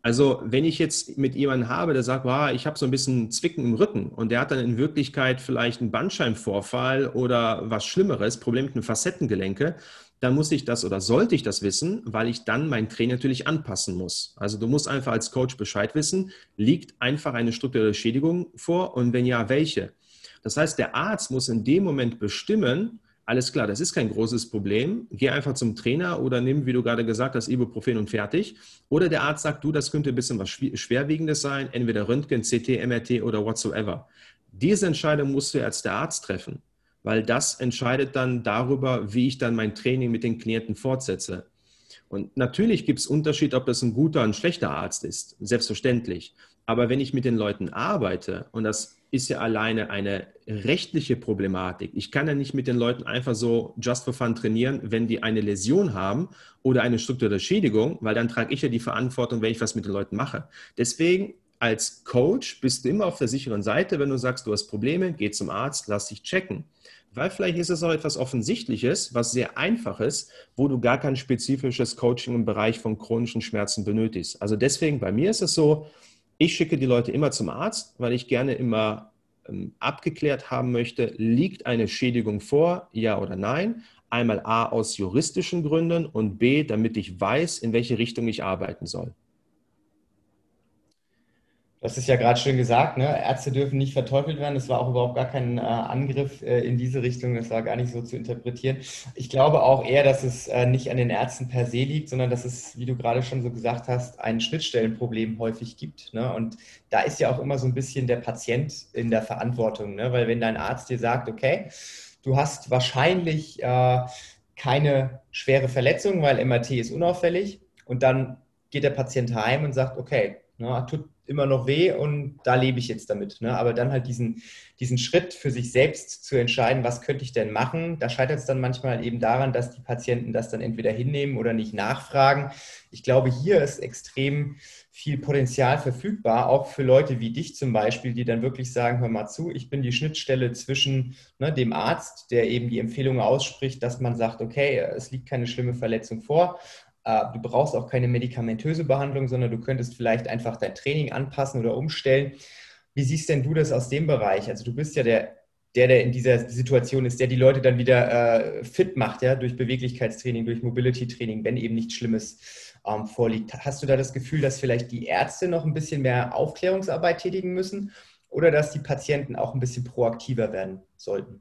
Also wenn ich jetzt mit jemandem habe, der sagt, wow, ich habe so ein bisschen Zwicken im Rücken und der hat dann in Wirklichkeit vielleicht einen Bandscheibenvorfall oder was Schlimmeres, Problem mit den Facettengelenke, dann muss ich das oder sollte ich das wissen, weil ich dann mein Training natürlich anpassen muss. Also du musst einfach als Coach Bescheid wissen, liegt einfach eine strukturelle Schädigung vor und wenn ja, welche? Das heißt, der Arzt muss in dem Moment bestimmen, alles klar, das ist kein großes Problem. Geh einfach zum Trainer oder nimm, wie du gerade gesagt hast, Ibuprofen und fertig. Oder der Arzt sagt, du, das könnte ein bisschen was Schwerwiegendes sein, entweder Röntgen, CT, MRT oder whatsoever. Diese Entscheidung musst du als der Arzt treffen, weil das entscheidet dann darüber, wie ich dann mein Training mit den Klienten fortsetze. Und natürlich gibt es Unterschied, ob das ein guter oder ein schlechter Arzt ist, selbstverständlich. Aber wenn ich mit den Leuten arbeite, und das ist ja alleine eine rechtliche Problematik. Ich kann ja nicht mit den Leuten einfach so just for fun trainieren, wenn die eine Läsion haben oder eine strukturelle Schädigung, weil dann trage ich ja die Verantwortung, wenn ich was mit den Leuten mache. Deswegen als Coach bist du immer auf der sicheren Seite, wenn du sagst, du hast Probleme, geh zum Arzt, lass dich checken. Weil vielleicht ist es auch etwas Offensichtliches, was sehr einfach ist, wo du gar kein spezifisches Coaching im Bereich von chronischen Schmerzen benötigst. Also deswegen, bei mir ist es so, ich schicke die Leute immer zum Arzt, weil ich gerne immer ähm, abgeklärt haben möchte, liegt eine Schädigung vor, ja oder nein. Einmal A aus juristischen Gründen und B, damit ich weiß, in welche Richtung ich arbeiten soll. Das ist ja gerade schön gesagt, ne? Ärzte dürfen nicht verteufelt werden. Das war auch überhaupt gar kein äh, Angriff äh, in diese Richtung. Das war gar nicht so zu interpretieren. Ich glaube auch eher, dass es äh, nicht an den Ärzten per se liegt, sondern dass es, wie du gerade schon so gesagt hast, ein Schnittstellenproblem häufig gibt. Ne? Und da ist ja auch immer so ein bisschen der Patient in der Verantwortung, ne? weil wenn dein Arzt dir sagt, okay, du hast wahrscheinlich äh, keine schwere Verletzung, weil MRT ist unauffällig und dann geht der Patient heim und sagt, okay, ne, tut immer noch weh und da lebe ich jetzt damit. Ne? Aber dann halt diesen, diesen Schritt für sich selbst zu entscheiden, was könnte ich denn machen, da scheitert es dann manchmal eben daran, dass die Patienten das dann entweder hinnehmen oder nicht nachfragen. Ich glaube, hier ist extrem viel Potenzial verfügbar, auch für Leute wie dich zum Beispiel, die dann wirklich sagen, hör mal zu, ich bin die Schnittstelle zwischen ne, dem Arzt, der eben die Empfehlung ausspricht, dass man sagt, okay, es liegt keine schlimme Verletzung vor, du brauchst auch keine medikamentöse Behandlung, sondern du könntest vielleicht einfach dein Training anpassen oder umstellen. Wie siehst denn du das aus dem Bereich? Also du bist ja der, der, der in dieser Situation ist, der die Leute dann wieder äh, fit macht, ja, durch Beweglichkeitstraining, durch Mobility-Training, wenn eben nichts Schlimmes ähm, vorliegt. Hast du da das Gefühl, dass vielleicht die Ärzte noch ein bisschen mehr Aufklärungsarbeit tätigen müssen oder dass die Patienten auch ein bisschen proaktiver werden sollten?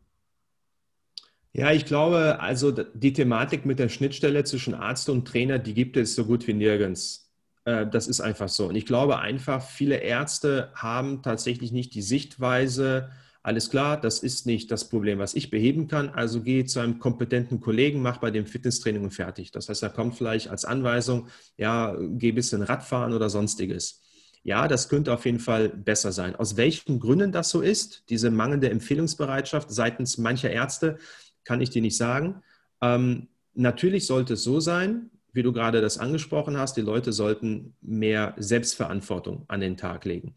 Ja, ich glaube, also die Thematik mit der Schnittstelle zwischen Arzt und Trainer, die gibt es so gut wie nirgends. Äh, das ist einfach so. Und ich glaube einfach, viele Ärzte haben tatsächlich nicht die Sichtweise, alles klar, das ist nicht das Problem, was ich beheben kann. Also gehe zu einem kompetenten Kollegen, mach bei dem Fitnesstraining und fertig. Das heißt, er kommt vielleicht als Anweisung, ja, geh ein bisschen Radfahren oder sonstiges. Ja, das könnte auf jeden Fall besser sein. Aus welchen Gründen das so ist, diese mangelnde Empfehlungsbereitschaft seitens mancher Ärzte, kann ich dir nicht sagen. Ähm, natürlich sollte es so sein, wie du gerade das angesprochen hast, die Leute sollten mehr Selbstverantwortung an den Tag legen.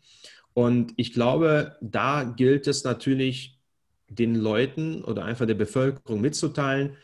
Und ich glaube, da gilt es natürlich, den Leuten oder einfach der Bevölkerung mitzuteilen,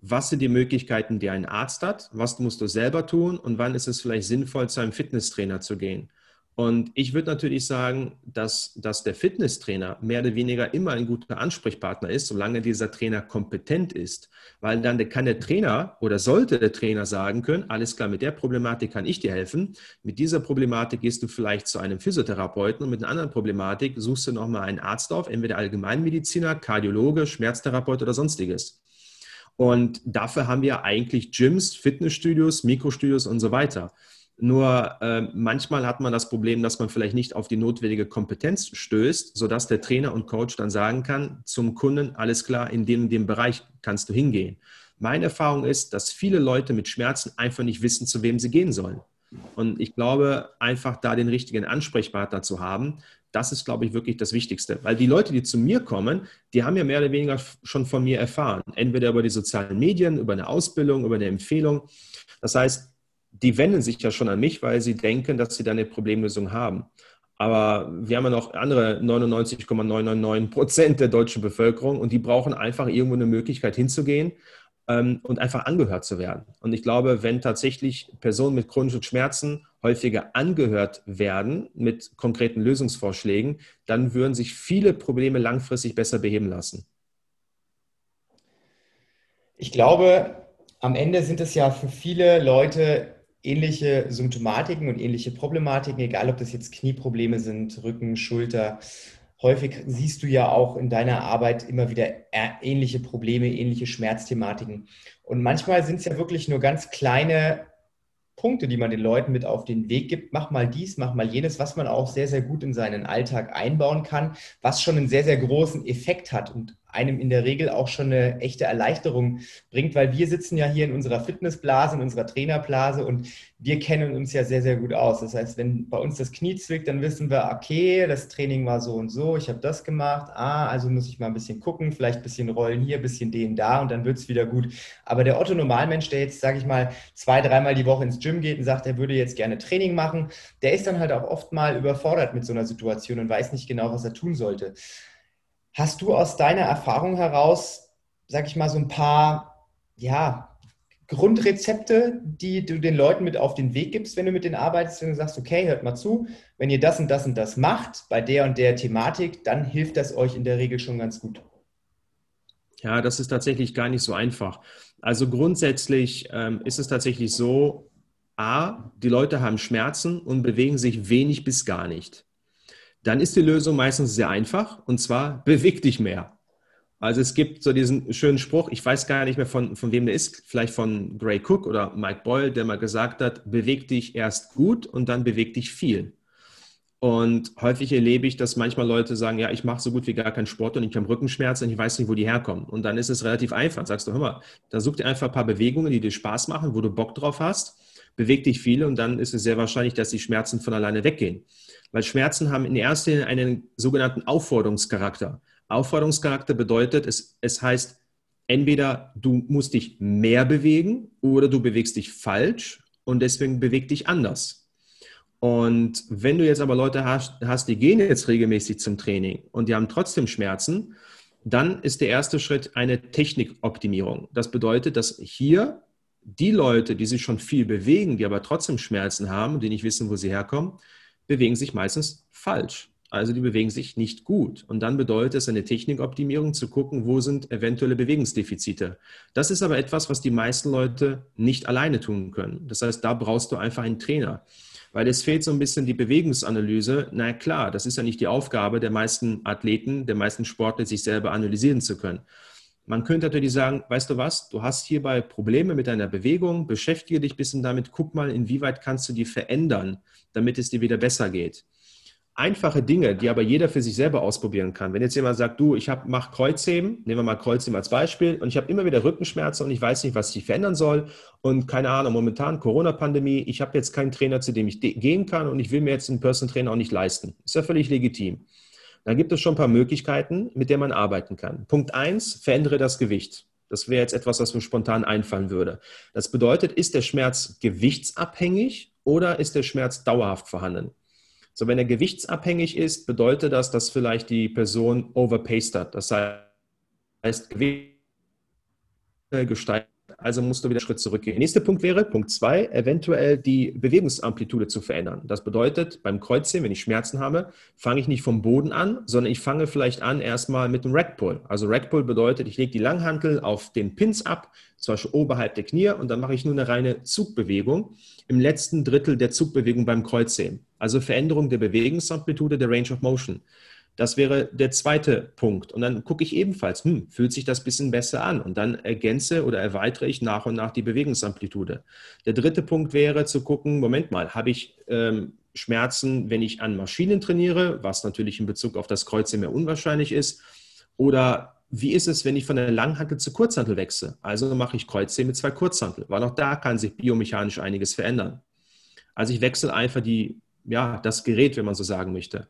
was sind die Möglichkeiten, die ein Arzt hat, was musst du selber tun und wann ist es vielleicht sinnvoll, zu einem Fitnesstrainer zu gehen. Und ich würde natürlich sagen, dass, dass der Fitnesstrainer mehr oder weniger immer ein guter Ansprechpartner ist, solange dieser Trainer kompetent ist. Weil dann kann der Trainer oder sollte der Trainer sagen können, alles klar, mit der Problematik kann ich dir helfen. Mit dieser Problematik gehst du vielleicht zu einem Physiotherapeuten und mit einer anderen Problematik suchst du nochmal einen Arzt auf, entweder Allgemeinmediziner, Kardiologe, Schmerztherapeut oder sonstiges. Und dafür haben wir eigentlich Gyms, Fitnessstudios, Mikrostudios und so weiter. Nur äh, manchmal hat man das Problem, dass man vielleicht nicht auf die notwendige Kompetenz stößt, sodass der Trainer und Coach dann sagen kann zum Kunden, alles klar, in dem und dem Bereich kannst du hingehen. Meine Erfahrung ist, dass viele Leute mit Schmerzen einfach nicht wissen, zu wem sie gehen sollen. Und ich glaube, einfach da den richtigen Ansprechpartner zu haben, das ist, glaube ich, wirklich das Wichtigste. Weil die Leute, die zu mir kommen, die haben ja mehr oder weniger schon von mir erfahren. Entweder über die sozialen Medien, über eine Ausbildung, über eine Empfehlung. Das heißt, die wenden sich ja schon an mich, weil sie denken, dass sie da eine Problemlösung haben. Aber wir haben ja noch andere 99,999 Prozent der deutschen Bevölkerung und die brauchen einfach irgendwo eine Möglichkeit hinzugehen ähm, und einfach angehört zu werden. Und ich glaube, wenn tatsächlich Personen mit chronischen Schmerzen häufiger angehört werden mit konkreten Lösungsvorschlägen, dann würden sich viele Probleme langfristig besser beheben lassen. Ich glaube, am Ende sind es ja für viele Leute ähnliche Symptomatiken und ähnliche Problematiken, egal ob das jetzt Knieprobleme sind, Rücken, Schulter. Häufig siehst du ja auch in deiner Arbeit immer wieder ähnliche Probleme, ähnliche Schmerzthematiken. Und manchmal sind es ja wirklich nur ganz kleine Punkte, die man den Leuten mit auf den Weg gibt. Mach mal dies, mach mal jenes, was man auch sehr, sehr gut in seinen Alltag einbauen kann, was schon einen sehr, sehr großen Effekt hat und einem in der Regel auch schon eine echte Erleichterung bringt, weil wir sitzen ja hier in unserer Fitnessblase, in unserer Trainerblase und wir kennen uns ja sehr, sehr gut aus. Das heißt, wenn bei uns das Knie zwickt, dann wissen wir, okay, das Training war so und so, ich habe das gemacht, ah, also muss ich mal ein bisschen gucken, vielleicht ein bisschen rollen hier, ein bisschen den da und dann wird es wieder gut. Aber der Otto Normalmensch, der jetzt, sage ich mal, zwei, dreimal die Woche ins Gym geht und sagt, er würde jetzt gerne Training machen, der ist dann halt auch oft mal überfordert mit so einer Situation und weiß nicht genau, was er tun sollte. Hast du aus deiner Erfahrung heraus, sag ich mal, so ein paar, ja, Grundrezepte, die du den Leuten mit auf den Weg gibst, wenn du mit denen arbeitest, du sagst, okay, hört mal zu, wenn ihr das und das und das macht bei der und der Thematik, dann hilft das euch in der Regel schon ganz gut. Ja, das ist tatsächlich gar nicht so einfach. Also grundsätzlich ähm, ist es tatsächlich so, a, die Leute haben Schmerzen und bewegen sich wenig bis gar nicht dann ist die Lösung meistens sehr einfach und zwar beweg dich mehr. Also es gibt so diesen schönen Spruch, ich weiß gar nicht mehr von, von wem der ist, vielleicht von Gray Cook oder Mike Boyle, der mal gesagt hat, beweg dich erst gut und dann beweg dich viel. Und häufig erlebe ich, dass manchmal Leute sagen, ja, ich mache so gut wie gar keinen Sport und ich habe Rückenschmerzen und ich weiß nicht, wo die herkommen. Und dann ist es relativ einfach. Sagst du, hör mal, dann such dir einfach ein paar Bewegungen, die dir Spaß machen, wo du Bock drauf hast, beweg dich viel und dann ist es sehr wahrscheinlich, dass die Schmerzen von alleine weggehen. Weil Schmerzen haben in erster Linie einen sogenannten Aufforderungscharakter. Aufforderungscharakter bedeutet, es, es heißt, entweder du musst dich mehr bewegen oder du bewegst dich falsch und deswegen beweg dich anders. Und wenn du jetzt aber Leute hast, hast, die gehen jetzt regelmäßig zum Training und die haben trotzdem Schmerzen, dann ist der erste Schritt eine Technikoptimierung. Das bedeutet, dass hier die Leute, die sich schon viel bewegen, die aber trotzdem Schmerzen haben, die nicht wissen, wo sie herkommen, bewegen sich meistens falsch. Also die bewegen sich nicht gut. Und dann bedeutet es eine Technikoptimierung zu gucken, wo sind eventuelle Bewegungsdefizite. Das ist aber etwas, was die meisten Leute nicht alleine tun können. Das heißt, da brauchst du einfach einen Trainer. Weil es fehlt so ein bisschen die Bewegungsanalyse. Na klar, das ist ja nicht die Aufgabe der meisten Athleten, der meisten Sportler, sich selber analysieren zu können. Man könnte natürlich sagen, weißt du was, du hast hierbei Probleme mit deiner Bewegung, beschäftige dich ein bisschen damit, guck mal, inwieweit kannst du die verändern, damit es dir wieder besser geht. Einfache Dinge, die aber jeder für sich selber ausprobieren kann. Wenn jetzt jemand sagt, du, ich mache Kreuzheben, nehmen wir mal Kreuzheben als Beispiel, und ich habe immer wieder Rückenschmerzen und ich weiß nicht, was ich verändern soll. Und keine Ahnung, momentan Corona-Pandemie, ich habe jetzt keinen Trainer, zu dem ich gehen kann und ich will mir jetzt einen Personal Trainer auch nicht leisten. Ist ja völlig legitim. Da gibt es schon ein paar Möglichkeiten, mit denen man arbeiten kann. Punkt eins, verändere das Gewicht. Das wäre jetzt etwas, was mir spontan einfallen würde. Das bedeutet, ist der Schmerz gewichtsabhängig oder ist der Schmerz dauerhaft vorhanden? So, wenn er gewichtsabhängig ist, bedeutet das, dass vielleicht die Person overpaced hat. Das heißt, Gewicht gesteigert also musst du wieder einen Schritt zurückgehen. Der nächste Punkt wäre, Punkt zwei, eventuell die Bewegungsamplitude zu verändern. Das bedeutet, beim Kreuzheben, wenn ich Schmerzen habe, fange ich nicht vom Boden an, sondern ich fange vielleicht an erstmal mit dem Rackpull. Also Rackpull bedeutet, ich lege die Langhantel auf den Pins ab, zum Beispiel oberhalb der Knie, und dann mache ich nur eine reine Zugbewegung im letzten Drittel der Zugbewegung beim Kreuzheben. Also Veränderung der Bewegungsamplitude, der Range of Motion. Das wäre der zweite Punkt. Und dann gucke ich ebenfalls, hm, fühlt sich das ein bisschen besser an? Und dann ergänze oder erweitere ich nach und nach die Bewegungsamplitude. Der dritte Punkt wäre zu gucken, Moment mal, habe ich ähm, Schmerzen, wenn ich an Maschinen trainiere, was natürlich in Bezug auf das Kreuz mehr unwahrscheinlich ist? Oder wie ist es, wenn ich von der Langhantel zur Kurzhantel wechsle? Also mache ich Kreuzheben mit zwei Kurzhantel, weil auch da kann sich biomechanisch einiges verändern. Also ich wechsle einfach die, ja, das Gerät, wenn man so sagen möchte.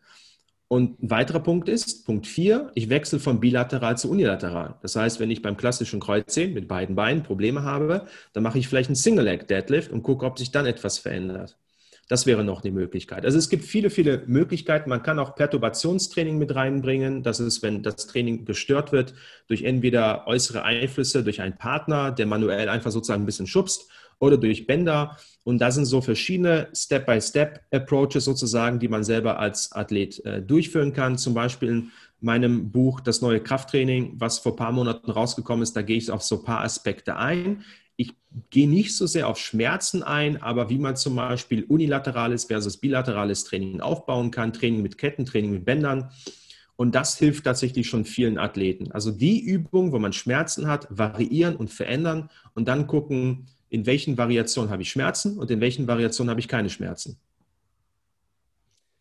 Und ein weiterer Punkt ist, Punkt 4, ich wechsle von bilateral zu unilateral. Das heißt, wenn ich beim klassischen Kreuzheben mit beiden Beinen Probleme habe, dann mache ich vielleicht einen Single-Leg-Deadlift und gucke, ob sich dann etwas verändert. Das wäre noch die Möglichkeit. Also es gibt viele, viele Möglichkeiten. Man kann auch Perturbationstraining mit reinbringen. Das ist, wenn das Training gestört wird durch entweder äußere Einflüsse, durch einen Partner, der manuell einfach sozusagen ein bisschen schubst oder durch Bänder. Und da sind so verschiedene Step-by-Step-Approaches sozusagen, die man selber als Athlet äh, durchführen kann. Zum Beispiel in meinem Buch Das neue Krafttraining, was vor ein paar Monaten rausgekommen ist, da gehe ich auf so ein paar Aspekte ein ich gehe nicht so sehr auf Schmerzen ein, aber wie man zum Beispiel unilaterales versus bilaterales Training aufbauen kann, Training mit Ketten, Training mit Bändern. Und das hilft tatsächlich schon vielen Athleten. Also die Übung, wo man Schmerzen hat, variieren und verändern und dann gucken, in welchen Variationen habe ich Schmerzen und in welchen Variationen habe ich keine Schmerzen.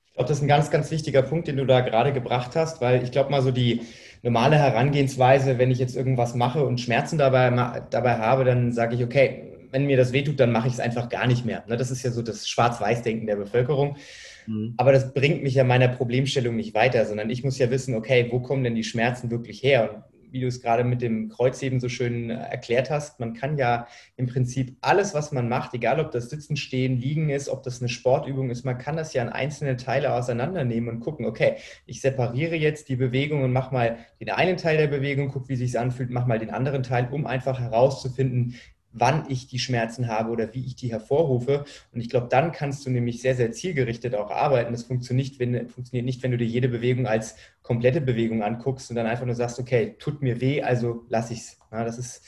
Ich glaube, das ist ein ganz, ganz wichtiger Punkt, den du da gerade gebracht hast, weil ich glaube mal so die, normale Herangehensweise, wenn ich jetzt irgendwas mache und Schmerzen dabei, dabei habe, dann sage ich, okay, wenn mir das wehtut, dann mache ich es einfach gar nicht mehr. Ne, das ist ja so das Schwarz-Weiß-Denken der Bevölkerung. Mhm. Aber das bringt mich ja meiner Problemstellung nicht weiter, sondern ich muss ja wissen, okay, wo kommen denn die Schmerzen wirklich her? Wie du es gerade mit dem Kreuzheben so schön äh, erklärt hast, man kann ja im Prinzip alles, was man macht, egal ob das Sitzen, Stehen, Liegen ist, ob das eine Sportübung ist, man kann das ja in einzelne Teile auseinandernehmen und gucken, okay, ich separiere jetzt die Bewegung und mache mal den einen Teil der Bewegung, guck, wie sich anfühlt, mach mal den anderen Teil, um einfach herauszufinden, wann ich die Schmerzen habe oder wie ich die hervorrufe. Und ich glaube, dann kannst du nämlich sehr, sehr zielgerichtet auch arbeiten. Das funktioniert nicht, wenn, funktioniert nicht, wenn du dir jede Bewegung als komplette Bewegung anguckst und dann einfach nur sagst, okay, tut mir weh, also lasse ich es. Ja, das ist,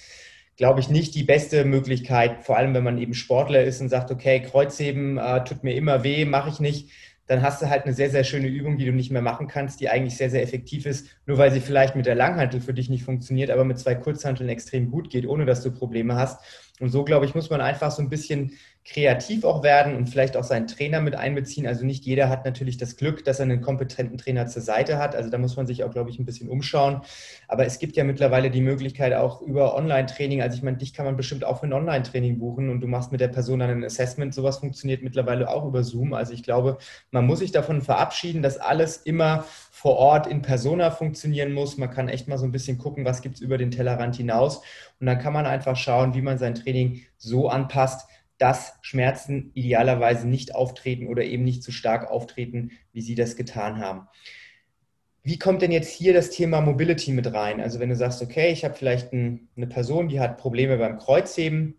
glaube ich, nicht die beste Möglichkeit, vor allem wenn man eben Sportler ist und sagt, okay, Kreuzheben äh, tut mir immer weh, mache ich nicht dann hast du halt eine sehr, sehr schöne Übung, die du nicht mehr machen kannst, die eigentlich sehr, sehr effektiv ist, nur weil sie vielleicht mit der Langhantel für dich nicht funktioniert, aber mit zwei Kurzhanteln extrem gut geht, ohne dass du Probleme hast. Und so, glaube ich, muss man einfach so ein bisschen kreativ auch werden und vielleicht auch seinen Trainer mit einbeziehen. Also nicht jeder hat natürlich das Glück, dass er einen kompetenten Trainer zur Seite hat. Also da muss man sich auch, glaube ich, ein bisschen umschauen. Aber es gibt ja mittlerweile die Möglichkeit auch über Online-Training. Also ich meine, dich kann man bestimmt auch für ein Online-Training buchen und du machst mit der Person dann ein Assessment. Sowas funktioniert mittlerweile auch über Zoom. Also ich glaube, man muss sich davon verabschieden, dass alles immer vor Ort in Persona funktionieren muss. Man kann echt mal so ein bisschen gucken, was gibt es über den Tellerrand hinaus. Und dann kann man einfach schauen, wie man sein Training so anpasst, dass Schmerzen idealerweise nicht auftreten oder eben nicht so stark auftreten, wie Sie das getan haben. Wie kommt denn jetzt hier das Thema Mobility mit rein? Also wenn du sagst, okay, ich habe vielleicht ein, eine Person, die hat Probleme beim Kreuzheben,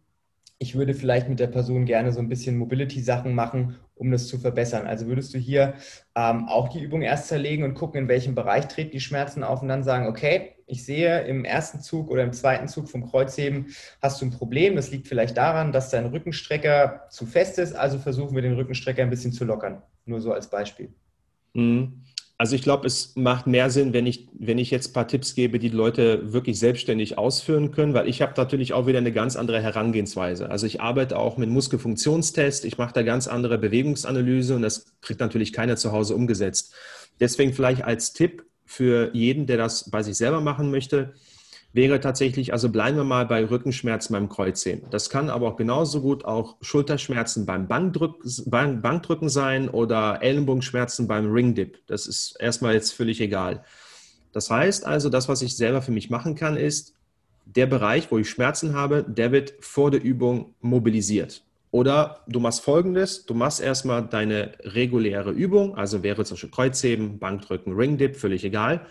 ich würde vielleicht mit der Person gerne so ein bisschen Mobility-Sachen machen, um das zu verbessern. Also würdest du hier ähm, auch die Übung erst zerlegen und gucken, in welchem Bereich treten die Schmerzen auf und dann sagen, okay, ich sehe im ersten Zug oder im zweiten Zug vom Kreuzheben hast du ein Problem. Das liegt vielleicht daran, dass dein Rückenstrecker zu fest ist. Also versuchen wir den Rückenstrecker ein bisschen zu lockern. Nur so als Beispiel. Mhm. Also ich glaube, es macht mehr Sinn, wenn ich, wenn ich jetzt ein paar Tipps gebe, die, die Leute wirklich selbstständig ausführen können, weil ich habe natürlich auch wieder eine ganz andere Herangehensweise. Also ich arbeite auch mit Muskelfunktionstest, ich mache da ganz andere Bewegungsanalyse und das kriegt natürlich keiner zu Hause umgesetzt. Deswegen vielleicht als Tipp für jeden, der das bei sich selber machen möchte, wäre tatsächlich, also bleiben wir mal bei Rückenschmerzen beim Kreuzheben. Das kann aber auch genauso gut auch Schulterschmerzen beim Bankdrück, Bankdrücken sein oder Ellenbogenschmerzen beim Ringdip. Das ist erstmal jetzt völlig egal. Das heißt also, das, was ich selber für mich machen kann, ist, der Bereich, wo ich Schmerzen habe, der wird vor der Übung mobilisiert. Oder du machst folgendes: Du machst erstmal deine reguläre Übung, also wäre zum Beispiel Kreuzheben, Bankdrücken, Ringdip, völlig egal.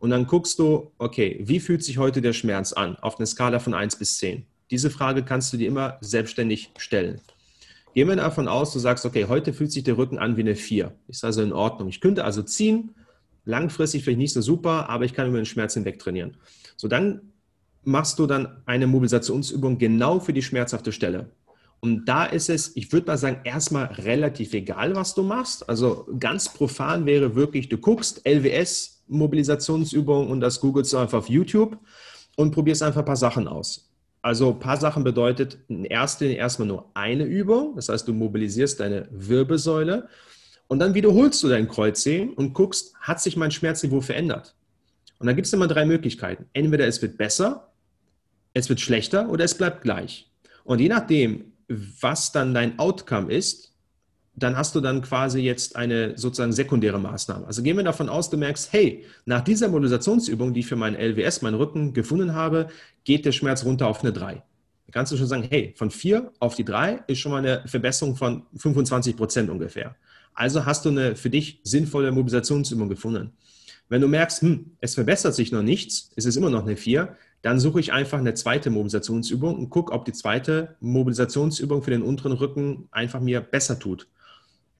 Und dann guckst du, okay, wie fühlt sich heute der Schmerz an auf einer Skala von 1 bis 10? Diese Frage kannst du dir immer selbstständig stellen. Gehen wir davon aus, du sagst, okay, heute fühlt sich der Rücken an wie eine 4. Ist also in Ordnung. Ich könnte also ziehen, langfristig vielleicht nicht so super, aber ich kann über den Schmerz hinweg trainieren. So, dann machst du dann eine Mobilisationsübung genau für die schmerzhafte Stelle. Und da ist es, ich würde mal sagen, erstmal relativ egal, was du machst. Also ganz profan wäre wirklich, du guckst LWS, Mobilisationsübungen und das googelst du einfach auf YouTube und probierst einfach ein paar Sachen aus. Also ein paar Sachen bedeutet in erster Linie erstmal nur eine Übung. Das heißt, du mobilisierst deine Wirbelsäule und dann wiederholst du dein Kreuzheben und guckst, hat sich mein Schmerzniveau verändert? Und dann gibt es immer drei Möglichkeiten. Entweder es wird besser, es wird schlechter oder es bleibt gleich. Und je nachdem, was dann dein Outcome ist, dann hast du dann quasi jetzt eine sozusagen sekundäre Maßnahme. Also gehen wir davon aus, du merkst, hey, nach dieser Mobilisationsübung, die ich für meinen LWS, meinen Rücken gefunden habe, geht der Schmerz runter auf eine 3. Da kannst du schon sagen, hey, von 4 auf die 3 ist schon mal eine Verbesserung von 25 Prozent ungefähr. Also hast du eine für dich sinnvolle Mobilisationsübung gefunden. Wenn du merkst, hm, es verbessert sich noch nichts, es ist immer noch eine 4, dann suche ich einfach eine zweite Mobilisationsübung und gucke, ob die zweite Mobilisationsübung für den unteren Rücken einfach mir besser tut.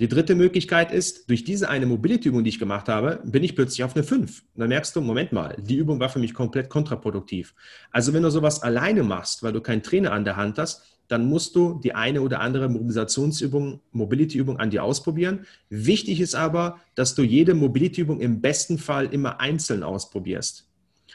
Die dritte Möglichkeit ist, durch diese eine Mobility-Übung, die ich gemacht habe, bin ich plötzlich auf eine 5. Und dann merkst du, Moment mal, die Übung war für mich komplett kontraproduktiv. Also wenn du sowas alleine machst, weil du keinen Trainer an der Hand hast, dann musst du die eine oder andere Mobilisationsübung, Mobility-Übung an dir ausprobieren. Wichtig ist aber, dass du jede Mobility-Übung im besten Fall immer einzeln ausprobierst.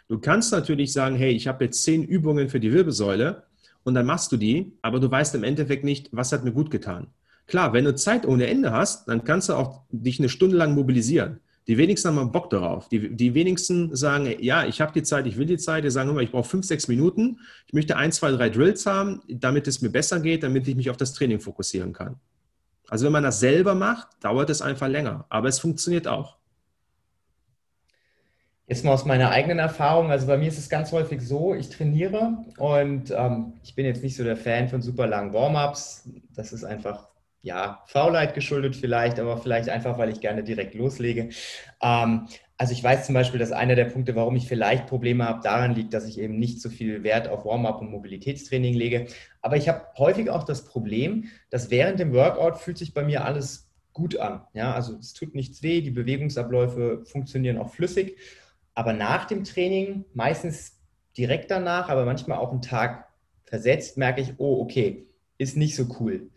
Du kannst natürlich sagen, hey, ich habe jetzt zehn Übungen für die Wirbelsäule und dann machst du die, aber du weißt im Endeffekt nicht, was hat mir gut getan. Klar, wenn du Zeit ohne Ende hast, dann kannst du auch dich eine Stunde lang mobilisieren. Die wenigsten haben Bock darauf. Die, die wenigsten sagen, ja, ich habe die Zeit, ich will die Zeit. Die sagen immer, ich brauche fünf, sechs Minuten. Ich möchte ein, zwei, drei Drills haben, damit es mir besser geht, damit ich mich auf das Training fokussieren kann. Also wenn man das selber macht, dauert es einfach länger. Aber es funktioniert auch. Jetzt mal aus meiner eigenen Erfahrung, also bei mir ist es ganz häufig so, ich trainiere und ähm, ich bin jetzt nicht so der Fan von super langen Warm-ups. Das ist einfach, ja, Faulheit geschuldet vielleicht, aber vielleicht einfach, weil ich gerne direkt loslege. Ähm, also ich weiß zum Beispiel, dass einer der Punkte, warum ich vielleicht Probleme habe, daran liegt, dass ich eben nicht so viel Wert auf Warm-up und Mobilitätstraining lege. Aber ich habe häufig auch das Problem, dass während dem Workout fühlt sich bei mir alles gut an. Ja, also es tut nichts weh, die Bewegungsabläufe funktionieren auch flüssig. Aber nach dem Training, meistens direkt danach, aber manchmal auch einen Tag versetzt, merke ich, oh, okay, ist nicht so cool.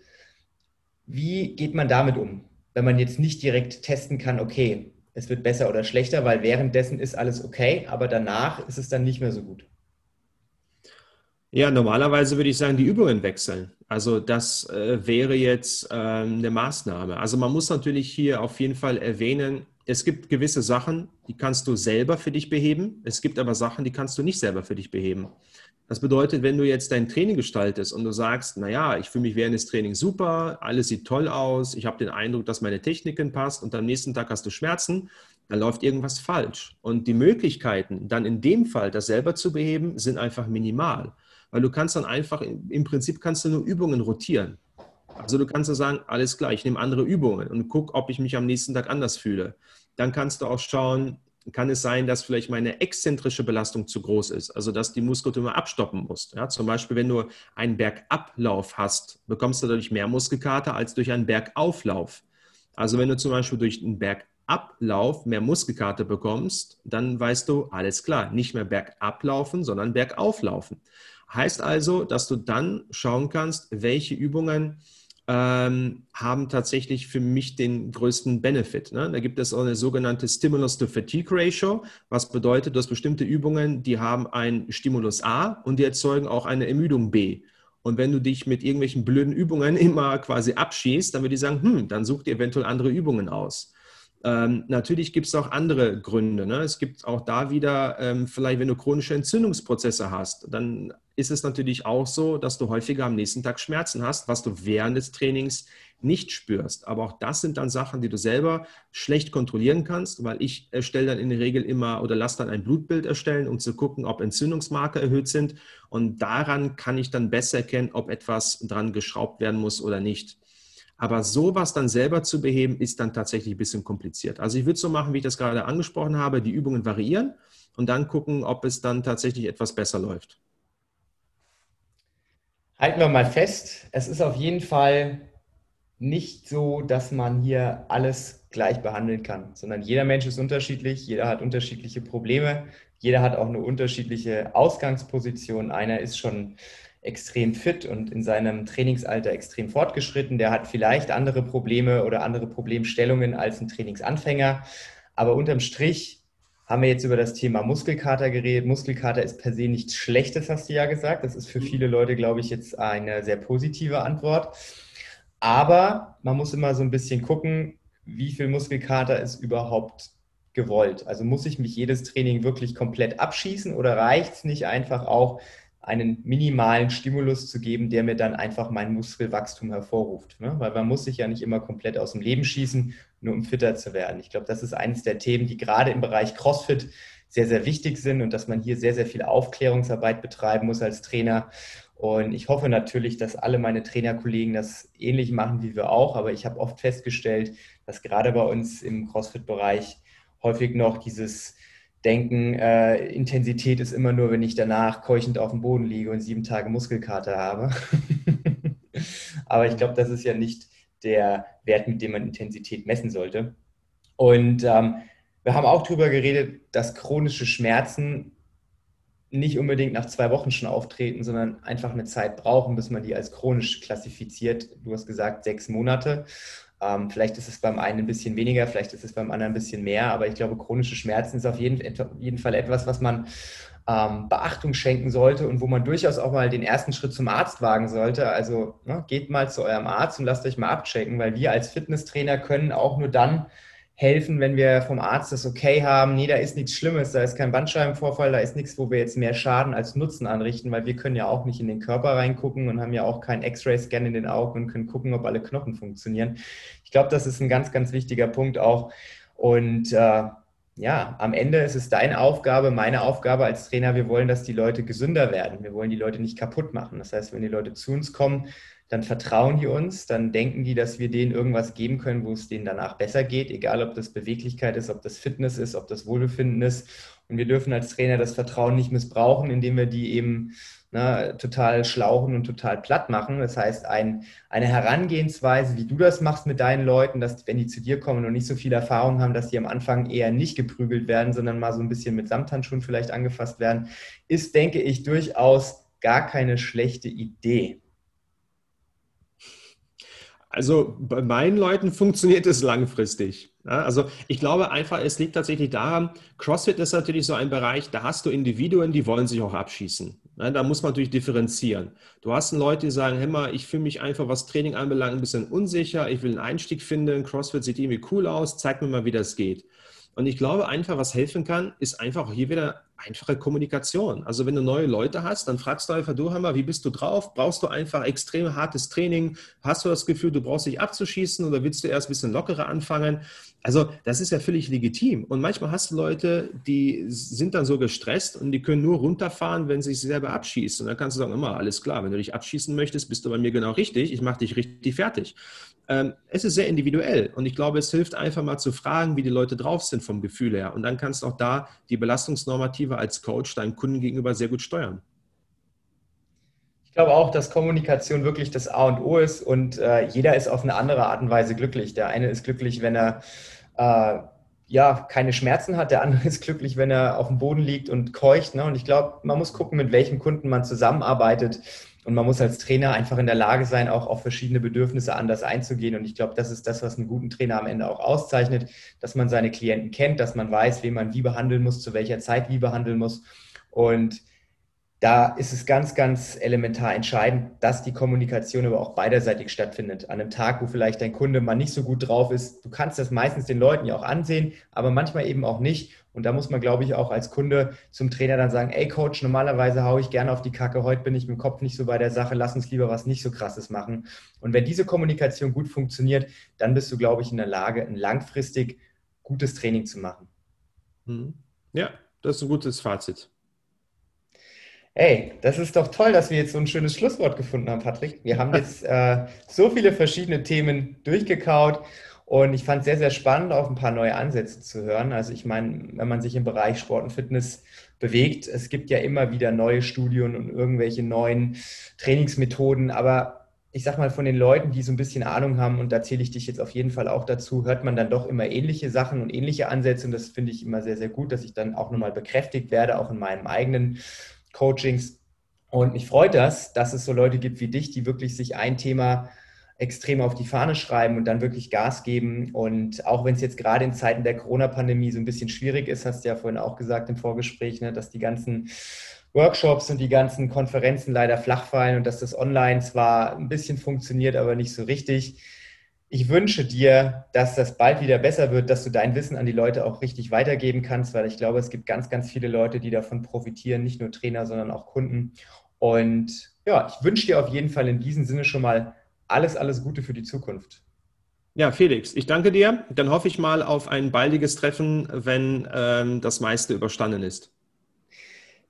Wie geht man damit um, wenn man jetzt nicht direkt testen kann, okay, es wird besser oder schlechter, weil währenddessen ist alles okay, aber danach ist es dann nicht mehr so gut? Ja, normalerweise würde ich sagen, die Übungen wechseln. Also das äh, wäre jetzt äh, eine Maßnahme. Also man muss natürlich hier auf jeden Fall erwähnen, es gibt gewisse Sachen, die kannst du selber für dich beheben. Es gibt aber Sachen, die kannst du nicht selber für dich beheben. Das bedeutet, wenn du jetzt dein Training gestaltest und du sagst, naja, ich fühle mich während des Trainings super, alles sieht toll aus, ich habe den Eindruck, dass meine Techniken passt und am nächsten Tag hast du Schmerzen, dann läuft irgendwas falsch. Und die Möglichkeiten, dann in dem Fall das selber zu beheben, sind einfach minimal. Weil du kannst dann einfach, im Prinzip kannst du nur Übungen rotieren. Also du kannst ja sagen, alles klar, ich nehme andere Übungen und gucke, ob ich mich am nächsten Tag anders fühle dann kannst du auch schauen, kann es sein, dass vielleicht meine exzentrische Belastung zu groß ist, also dass die Muskulatur immer abstoppen muss. Ja, zum Beispiel, wenn du einen Bergablauf hast, bekommst du dadurch mehr Muskelkater als durch einen Bergauflauf. Also wenn du zum Beispiel durch einen Bergablauf mehr Muskelkater bekommst, dann weißt du, alles klar, nicht mehr bergablaufen, sondern bergauflaufen. Heißt also, dass du dann schauen kannst, welche Übungen ähm, haben tatsächlich für mich den größten Benefit. Ne? Da gibt es auch eine sogenannte Stimulus-to-Fatigue-Ratio, was bedeutet, du hast bestimmte Übungen, die haben ein Stimulus A und die erzeugen auch eine Ermüdung B. Und wenn du dich mit irgendwelchen blöden Übungen immer quasi abschießt, dann würde ich sagen, hm, dann such dir eventuell andere Übungen aus. Ähm, natürlich gibt es auch andere Gründe. Ne? Es gibt auch da wieder, ähm, vielleicht wenn du chronische Entzündungsprozesse hast, dann ist es natürlich auch so, dass du häufiger am nächsten Tag Schmerzen hast, was du während des Trainings nicht spürst. Aber auch das sind dann Sachen, die du selber schlecht kontrollieren kannst, weil ich erstelle dann in der Regel immer oder lasse dann ein Blutbild erstellen, um zu gucken, ob Entzündungsmarker erhöht sind. Und daran kann ich dann besser erkennen, ob etwas dran geschraubt werden muss oder nicht. Aber sowas dann selber zu beheben, ist dann tatsächlich ein bisschen kompliziert. Also ich würde so machen, wie ich das gerade angesprochen habe, die Übungen variieren und dann gucken, ob es dann tatsächlich etwas besser läuft. Halten wir mal fest, es ist auf jeden Fall nicht so, dass man hier alles gleich behandeln kann, sondern jeder Mensch ist unterschiedlich, jeder hat unterschiedliche Probleme, jeder hat auch eine unterschiedliche Ausgangsposition. Einer ist schon extrem fit und in seinem Trainingsalter extrem fortgeschritten. Der hat vielleicht andere Probleme oder andere Problemstellungen als ein Trainingsanfänger. Aber unterm Strich haben wir jetzt über das Thema Muskelkater geredet. Muskelkater ist per se nichts Schlechtes, hast du ja gesagt. Das ist für viele Leute, glaube ich, jetzt eine sehr positive Antwort. Aber man muss immer so ein bisschen gucken, wie viel Muskelkater ist überhaupt gewollt. Also muss ich mich jedes Training wirklich komplett abschießen oder reicht es nicht einfach auch, einen minimalen Stimulus zu geben, der mir dann einfach mein Muskelwachstum hervorruft. Ne? Weil man muss sich ja nicht immer komplett aus dem Leben schießen, nur um fitter zu werden. Ich glaube, das ist eines der Themen, die gerade im Bereich CrossFit sehr, sehr wichtig sind und dass man hier sehr, sehr viel Aufklärungsarbeit betreiben muss als Trainer. Und ich hoffe natürlich, dass alle meine Trainerkollegen das ähnlich machen wie wir auch. Aber ich habe oft festgestellt, dass gerade bei uns im CrossFit-Bereich häufig noch dieses denken, äh, Intensität ist immer nur, wenn ich danach keuchend auf dem Boden liege und sieben Tage Muskelkater habe. Aber ich glaube, das ist ja nicht der Wert, mit dem man Intensität messen sollte. Und ähm, wir haben auch darüber geredet, dass chronische Schmerzen nicht unbedingt nach zwei Wochen schon auftreten, sondern einfach eine Zeit brauchen, bis man die als chronisch klassifiziert. Du hast gesagt sechs Monate. Ähm, vielleicht ist es beim einen ein bisschen weniger, vielleicht ist es beim anderen ein bisschen mehr, aber ich glaube, chronische Schmerzen ist auf jeden, jeden Fall etwas, was man ähm, Beachtung schenken sollte und wo man durchaus auch mal den ersten Schritt zum Arzt wagen sollte. Also ne, geht mal zu eurem Arzt und lasst euch mal abchecken, weil wir als Fitnesstrainer können auch nur dann helfen, wenn wir vom Arzt das okay haben, nee, da ist nichts Schlimmes, da ist kein Bandscheibenvorfall, da ist nichts, wo wir jetzt mehr Schaden als Nutzen anrichten, weil wir können ja auch nicht in den Körper reingucken und haben ja auch keinen X-Ray-Scan in den Augen und können gucken, ob alle Knochen funktionieren. Ich glaube, das ist ein ganz, ganz wichtiger Punkt auch. Und äh, ja, am Ende ist es deine Aufgabe, meine Aufgabe als Trainer. Wir wollen, dass die Leute gesünder werden. Wir wollen die Leute nicht kaputt machen. Das heißt, wenn die Leute zu uns kommen, dann vertrauen die uns, dann denken die, dass wir denen irgendwas geben können, wo es denen danach besser geht, egal ob das Beweglichkeit ist, ob das Fitness ist, ob das Wohlbefinden ist. Und wir dürfen als Trainer das Vertrauen nicht missbrauchen, indem wir die eben na, total schlauchen und total platt machen. Das heißt, ein, eine Herangehensweise, wie du das machst mit deinen Leuten, dass wenn die zu dir kommen und nicht so viel Erfahrung haben, dass die am Anfang eher nicht geprügelt werden, sondern mal so ein bisschen mit Samthandschuhen vielleicht angefasst werden, ist, denke ich, durchaus gar keine schlechte Idee. Also bei meinen Leuten funktioniert es langfristig. Also ich glaube einfach, es liegt tatsächlich daran, CrossFit ist natürlich so ein Bereich, da hast du Individuen, die wollen sich auch abschießen. Ja, da muss man natürlich differenzieren. Du hast Leute, die sagen, hey mal, ich fühle mich einfach, was Training anbelangt, ein bisschen unsicher, ich will einen Einstieg finden, CrossFit sieht irgendwie cool aus, zeig mir mal, wie das geht. Und ich glaube einfach, was helfen kann, ist einfach hier wieder einfache Kommunikation. Also wenn du neue Leute hast, dann fragst du einfach, du Hammer, wie bist du drauf? Brauchst du einfach extrem hartes Training? Hast du das Gefühl, du brauchst dich abzuschießen oder willst du erst ein bisschen lockerer anfangen? Also das ist ja völlig legitim. Und manchmal hast du Leute, die sind dann so gestresst und die können nur runterfahren, wenn sie sich selber abschießen. Und dann kannst du sagen, immer, alles klar, wenn du dich abschießen möchtest, bist du bei mir genau richtig. Ich mache dich richtig fertig. Ähm, es ist sehr individuell und ich glaube, es hilft einfach mal zu fragen, wie die Leute drauf sind vom Gefühl her. Und dann kannst du auch da die Belastungsnormative als Coach deinem Kunden gegenüber sehr gut steuern. Ich glaube auch, dass Kommunikation wirklich das A und O ist und äh, jeder ist auf eine andere Art und Weise glücklich. Der eine ist glücklich, wenn er äh, ja, keine Schmerzen hat. Der andere ist glücklich, wenn er auf dem Boden liegt und keucht. Ne? Und ich glaube, man muss gucken, mit welchem Kunden man zusammenarbeitet. Und man muss als Trainer einfach in der Lage sein, auch auf verschiedene Bedürfnisse anders einzugehen. Und ich glaube, das ist das, was einen guten Trainer am Ende auch auszeichnet, dass man seine Klienten kennt, dass man weiß, wen man wie behandeln muss, zu welcher Zeit wie behandeln muss. Und da ist es ganz, ganz elementar entscheidend, dass die Kommunikation aber auch beiderseitig stattfindet. An einem Tag, wo vielleicht dein Kunde mal nicht so gut drauf ist, du kannst das meistens den Leuten ja auch ansehen, aber manchmal eben auch nicht. Und da muss man, glaube ich, auch als Kunde zum Trainer dann sagen, ey Coach, normalerweise haue ich gerne auf die Kacke, heute bin ich mit dem Kopf nicht so bei der Sache, lass uns lieber was nicht so krasses machen. Und wenn diese Kommunikation gut funktioniert, dann bist du, glaube ich, in der Lage, ein langfristig gutes Training zu machen. Mhm. Ja, das ist ein gutes Fazit. Ey, das ist doch toll, dass wir jetzt so ein schönes Schlusswort gefunden haben, Patrick. Wir haben jetzt äh, so viele verschiedene Themen durchgekaut und ich fand es sehr, sehr spannend, auch ein paar neue Ansätze zu hören. Also ich meine, wenn man sich im Bereich Sport und Fitness bewegt, es gibt ja immer wieder neue Studien und irgendwelche neuen Trainingsmethoden, aber ich sag mal, von den Leuten, die so ein bisschen Ahnung haben, und da zähle ich dich jetzt auf jeden Fall auch dazu, hört man dann doch immer ähnliche Sachen und ähnliche Ansätze. Und das finde ich immer sehr, sehr gut, dass ich dann auch nochmal bekräftigt werde, auch in meinem eigenen Coachings. Und mich freut das, dass es so Leute gibt wie dich, die wirklich sich ein Thema extrem auf die Fahne schreiben und dann wirklich Gas geben. Und auch wenn es jetzt gerade in Zeiten der Corona-Pandemie so ein bisschen schwierig ist, hast du ja vorhin auch gesagt im Vorgespräch, ne, dass die ganzen Workshops und die ganzen Konferenzen leider flach fallen und dass das online zwar ein bisschen funktioniert, aber nicht so richtig. Ich wünsche dir, dass das bald wieder besser wird, dass du dein Wissen an die Leute auch richtig weitergeben kannst, weil ich glaube, es gibt ganz, ganz viele Leute, die davon profitieren, nicht nur Trainer, sondern auch Kunden. Und ja, ich wünsche dir auf jeden Fall in diesem Sinne schon mal alles, alles Gute für die Zukunft. Ja, Felix, ich danke dir. Dann hoffe ich mal auf ein baldiges Treffen, wenn ähm, das meiste überstanden ist.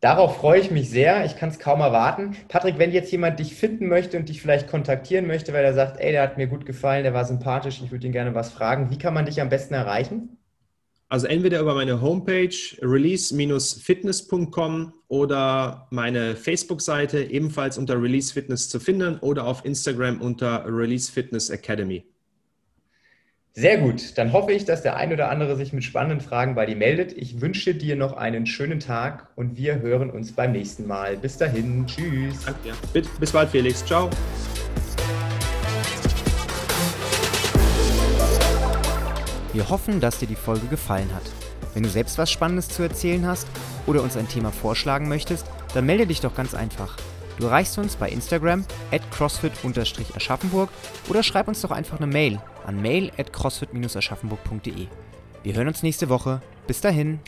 Darauf freue ich mich sehr. Ich kann es kaum erwarten. Patrick, wenn jetzt jemand dich finden möchte und dich vielleicht kontaktieren möchte, weil er sagt, ey, der hat mir gut gefallen, der war sympathisch, ich würde ihn gerne was fragen, wie kann man dich am besten erreichen? Also entweder über meine Homepage release-fitness.com oder meine Facebook-Seite ebenfalls unter Release Fitness zu finden oder auf Instagram unter Release Fitness Academy. Sehr gut. Dann hoffe ich, dass der ein oder andere sich mit spannenden Fragen bei dir meldet. Ich wünsche dir noch einen schönen Tag und wir hören uns beim nächsten Mal. Bis dahin. Tschüss. Danke dir. Bis bald, Felix. Ciao. Wir hoffen, dass dir die Folge gefallen hat. Wenn du selbst was Spannendes zu erzählen hast oder uns ein Thema vorschlagen möchtest, dann melde dich doch ganz einfach. Du erreichst uns bei Instagram at crossfit-aschaffenburg oder schreib uns doch einfach eine Mail an mail at crossfit-aschaffenburg.de. Wir hören uns nächste Woche. Bis dahin.